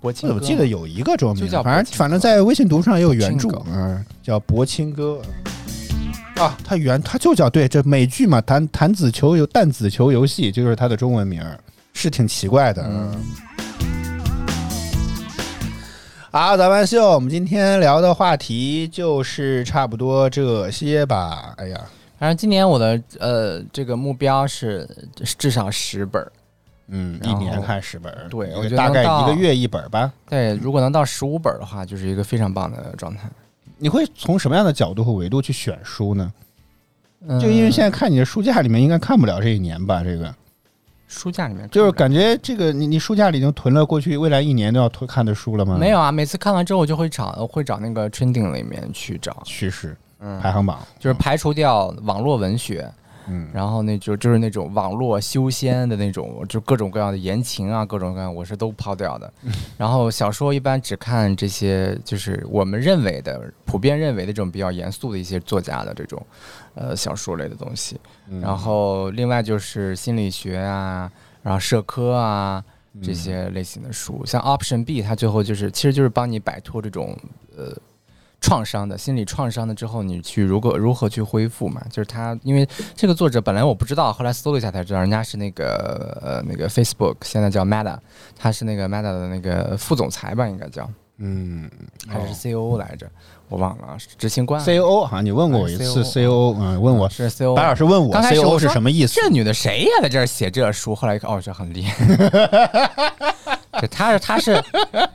博清歌。我记得有一个中文名，反正反正在微信读书上也有原著，嗯，叫《博清歌》。啊，它原它就叫对，这美剧嘛，弹弹子球游弹子球游戏就是它的中文名，是挺奇怪的。嗯。好，早班秀，我们今天聊的话题就是差不多这些吧。哎呀。反正今年我的呃这个目标是至少十本嗯，一年看十本对，我觉得大概一个月一本吧。对，如果能到十五本的话，就是一个非常棒的状态。你会从什么样的角度和维度去选书呢？就因为现在看你的书架里面，应该看不了这一年吧？这个书架里面就是感觉这个你你书架里已经囤了过去未来一年都要看的书了吗？没有啊，每次看完之后我就会找会找那个 trending 里面去找趋势。排行榜就是排除掉网络文学，嗯，然后那就就是那种网络修仙的那种，就各种各样的言情啊，各种各样我是都抛掉的。然后小说一般只看这些，就是我们认为的、普遍认为的这种比较严肃的一些作家的这种呃小说类的东西。然后另外就是心理学啊，然后社科啊这些类型的书，像 Option B，它最后就是其实就是帮你摆脱这种呃。创伤的心理创伤的之后，你去如果如何去恢复嘛？就是他，因为这个作者本来我不知道，后来搜了一下才知道，人家是那个呃那个 Facebook 现在叫 Meta，他是那个 Meta 的那个副总裁吧，应该叫，嗯，还是 COO 来着，我忘了，执行官。COO 哈，你问过我一次 COO，嗯，问我是 COO，白老师问我 COO 是什么意思？这女的谁呀，在这儿写这书？后来一看，哦，这很厉害。她是她是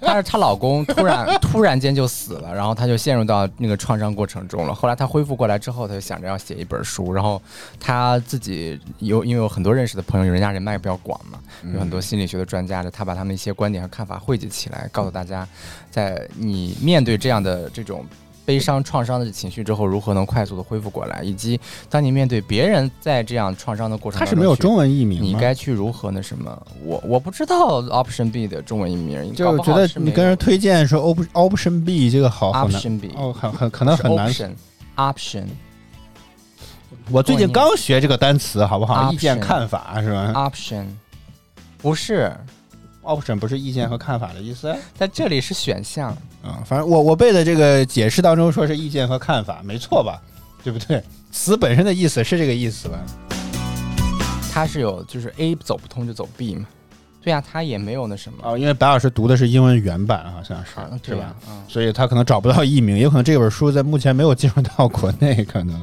她是她老公突然突然间就死了，然后她就陷入到那个创伤过程中了。后来她恢复过来之后，她就想着要写一本书。然后她自己有因为有很多认识的朋友，人家人脉比较广嘛，有很多心理学的专家的，她把他们一些观点和看法汇集起来，告诉大家，在你面对这样的这种。悲伤创伤的情绪之后，如何能快速的恢复过来？以及当你面对别人在这样创伤的过程，它是没有中文译名，你该去如何那什么？我我不知道 Option B 的中文译名，就觉得你跟人推荐说 Option Option B 这个好，Option B 哦，很很可能很难。Option，我最近刚学这个单词，好不好？意见看法是吧？Option，不是。option 不是意见和看法的意思，在这里是选项啊。反正我我背的这个解释当中说是意见和看法，没错吧？对不对？词本身的意思是这个意思吧？它是有就是 A 走不通就走 B 嘛？对呀，他也没有那什么哦，因为白老师读的是英文原版，好像是是吧？所以他可能找不到译名，也可能这本书在目前没有进入到国内，可能。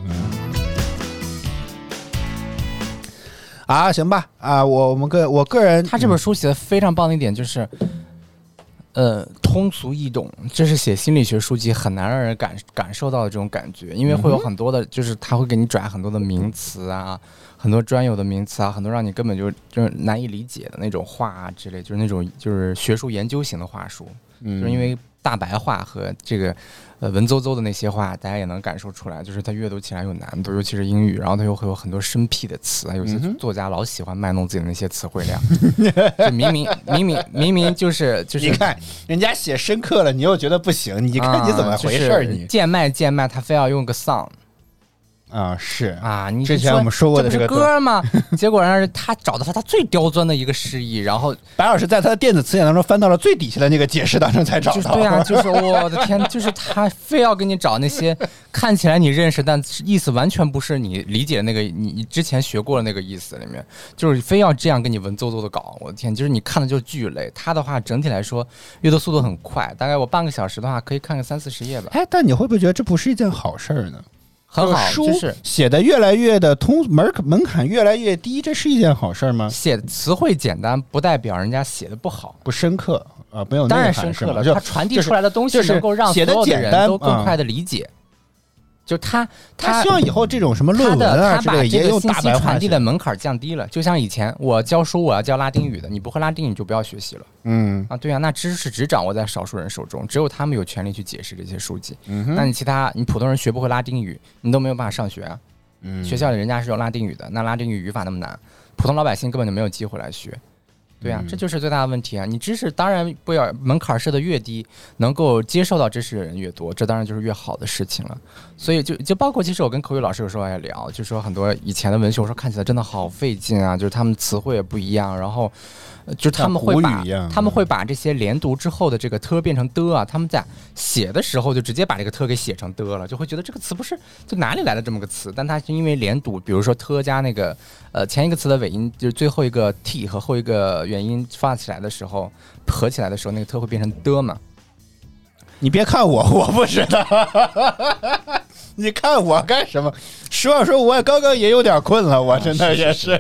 啊，行吧，啊，我我们个我个人，他这本书写的非常棒的一点就是，呃，通俗易懂，这是写心理学书籍很难让人感感受到的这种感觉，因为会有很多的，就是他会给你转很多的名词啊，很多专有的名词啊，很多让你根本就就是难以理解的那种话啊之类，就是那种就是学术研究型的话术，就是因为大白话和这个。呃，文绉绉的那些话，大家也能感受出来，就是它阅读起来有难度，尤其是英语，然后它又会有很多生僻的词，有些作家老喜欢卖弄自己的那些词汇量，就 明明明明明明就是就是，你看人家写深刻了，你又觉得不行，你看你怎么回事儿？你贱卖贱卖，他非要用个 song。啊，是啊，你之前我们说过的这个歌吗？结果让他找到了他最刁钻的一个释义，然后白老师在他的电子词典当中翻到了最底下的那个解释当中才找到。对啊，就是我的天，就是他非要给你找那些看起来你认识，但意思完全不是你理解的那个，你你之前学过的那个意思里面，就是非要这样跟你文绉绉的搞。我的天，就是你看的就巨累。他的话整体来说阅读速度很快，大概我半个小时的话可以看个三四十页吧。哎，但你会不会觉得这不是一件好事儿呢？很好，就是写的越来越的通门门槛越来越低，这是一件好事吗？写词汇简单不代表人家写的不好，不深刻啊，没有当然深刻了，它传递出来的东西能够让所有的人都更快的理解。就他，他希望以后这种什么论文啊之类也用大白话传递的门槛降低了。就像以前我教书，我要教拉丁语的，你不会拉丁语就不要学习了。嗯啊，对啊，那知识只掌握在少数人手中，只有他们有权利去解释这些书籍。那你其他你普通人学不会拉丁语，你都没有办法上学啊。学校里人家是有拉丁语的，那拉丁语语法那么难，普通老百姓根本就没有机会来学。对啊，这就是最大的问题啊！你知识当然不要门槛设的越低，能够接受到知识的人越多，这当然就是越好的事情了。所以就就包括其实我跟口语老师有时候也聊，就说很多以前的文学，我说看起来真的好费劲啊，就是他们词汇也不一样，然后。就他们会把他们会把这些连读之后的这个特变成的啊，他们在写的时候就直接把这个特给写成的了，就会觉得这个词不是就哪里来的这么个词？但它是因为连读，比如说特加那个呃前一个词的尾音，就是最后一个 t 和后一个元音发起来的时候合起来的时候，那个特会变成的嘛？你别看我，我不知道。你看我干什么？实话说，我刚刚也有点困了，我真的也是。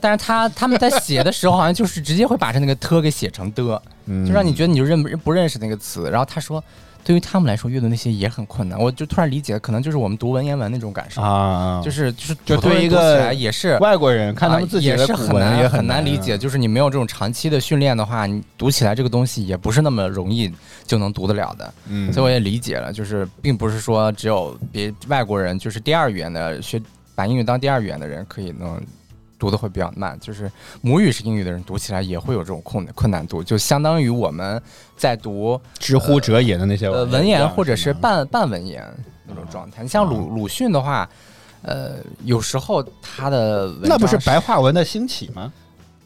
但是他他们在写的时候，好像就是直接会把这那个特给写成的，就让你觉得你就认不不认识那个词。然后他说。对于他们来说，阅读那些也很困难。我就突然理解，可能就是我们读文言文那种感受啊，就是就是就对一个也是外国人看他们自己的古文也很难理解。就是你没有这种长期的训练的话，你读起来这个东西也不是那么容易就能读得了的。嗯，所以我也理解了，就是并不是说只有别外国人，就是第二语言的学把英语当第二语言的人可以能。读的会比较慢，就是母语是英语的人读起来也会有这种困困难度，就相当于我们在读“知乎者也”的那些文言或者是半半文言那种状态。你像鲁鲁迅的话，呃，有时候他的那不是白话文的兴起吗？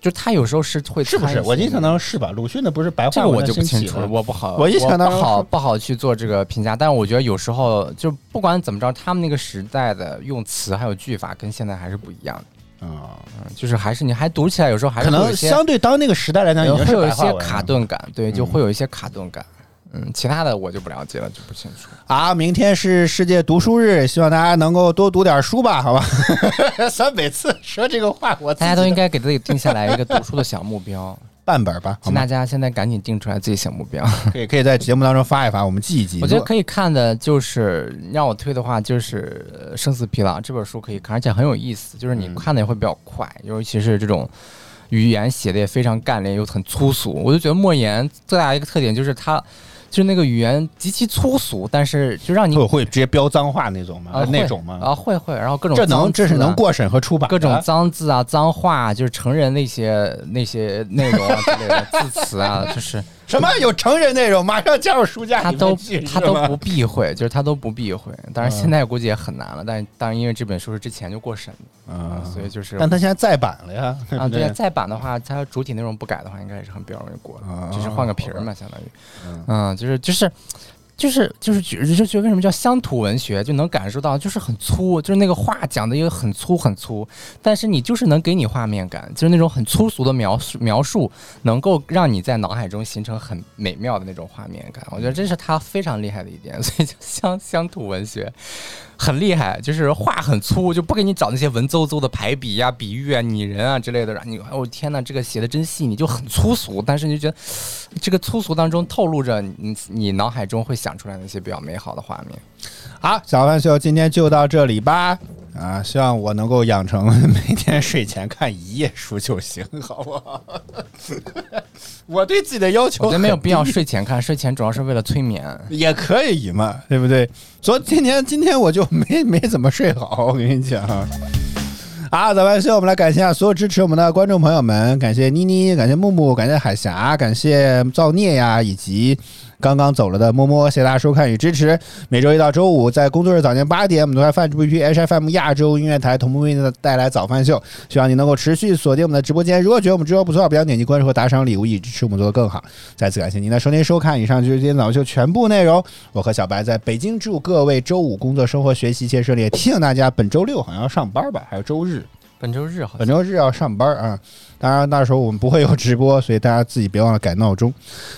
就他有时候是会是不是？我印象当中是吧？鲁迅的不是白话文的兴起，我不好，我印象当中不好不好去做这个评价。但是我觉得有时候就不管怎么着，他们那个时代的用词还有句法跟现在还是不一样的。啊，就是还是你还读起来，有时候还可能相对当那个时代来讲，会有一些卡顿感，对，就会有一些卡顿感。嗯，其他的我就不了解了，就不清楚。啊，明天是世界读书日，希望大家能够多读点书吧，好吧？三每次说这个话，我大家都应该给自己定下来一个读书的小目标。半本吧，请大家现在赶紧定出来自己小目标，可以可以在节目当中发一发，我们记一记。我觉得可以看的，就是让我推的话，就是《生死疲劳》这本书可以看，而且很有意思，就是你看的也会比较快，尤其是这种语言写的也非常干练又很粗俗。我就觉得莫言最大一个特点就是他。就是那个语言极其粗俗，但是就让你会会直接飙脏话那种吗？啊那种吗？啊，会会，然后各种这能这是能过审和出版，各种脏字啊、脏话，就是成人那些那些内容啊之类的字词啊，就是。什么有成人内容？马上加入书架。他都他都不避讳，就是他都不避讳。当然现在估计也很难了，但当然因为这本书是之前就过审的啊，所以就是。但他现在再版了呀。啊，对，再版的话，它主体内容不改的话，应该也是很比较容易过的，就是换个皮儿嘛，相当于。嗯，就是就是。就是就是觉就觉得为什么叫乡土文学，就能感受到就是很粗，就是那个话讲的也很粗很粗，但是你就是能给你画面感，就是那种很粗俗的描述描述，能够让你在脑海中形成很美妙的那种画面感。我觉得这是他非常厉害的一点，所以叫乡乡土文学。很厉害，就是话很粗，就不给你找那些文绉绉的排比呀、比喻啊、拟人啊之类的，你，哦天哪，这个写的真细腻，就很粗俗，但是你就觉得这个粗俗当中透露着你你脑海中会想出来那些比较美好的画面。好，小浣熊今天就到这里吧。啊，希望我能够养成每天睡前看一页书就行，好不好？我对自己的要求，我觉得没有必要睡前看，睡前主要是为了催眠，也可以嘛，对不对？昨今天今天我就没没怎么睡好，我跟你讲。好，早班秀，我们来感谢下所有支持我们的观众朋友们，感谢妮妮，感谢木木，感谢海霞，感谢造孽呀，以及。刚刚走了的摸摸，谢谢大家收看与支持。每周一到周五，在工作日早间八点，我们都在泛直播区 H F M 亚洲音乐台同步为您带来早饭秀。希望你能够持续锁定我们的直播间。如果觉得我们直播不错，不要点击关注和打赏礼物，以支持我们做得更好。再次感谢您的收听收看，以上就是今天早秀全部内容。我和小白在北京，祝各位周五工作、生活、学习一切顺利。提醒大家，本周六好像要上班吧？还有周日。本周日好，本周日要上班啊！当然那时候我们不会有直播，所以大家自己别忘了改闹钟。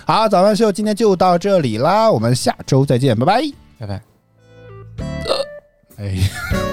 好，早饭秀今天就到这里啦，我们下周再见，拜拜，拜拜。呃哎。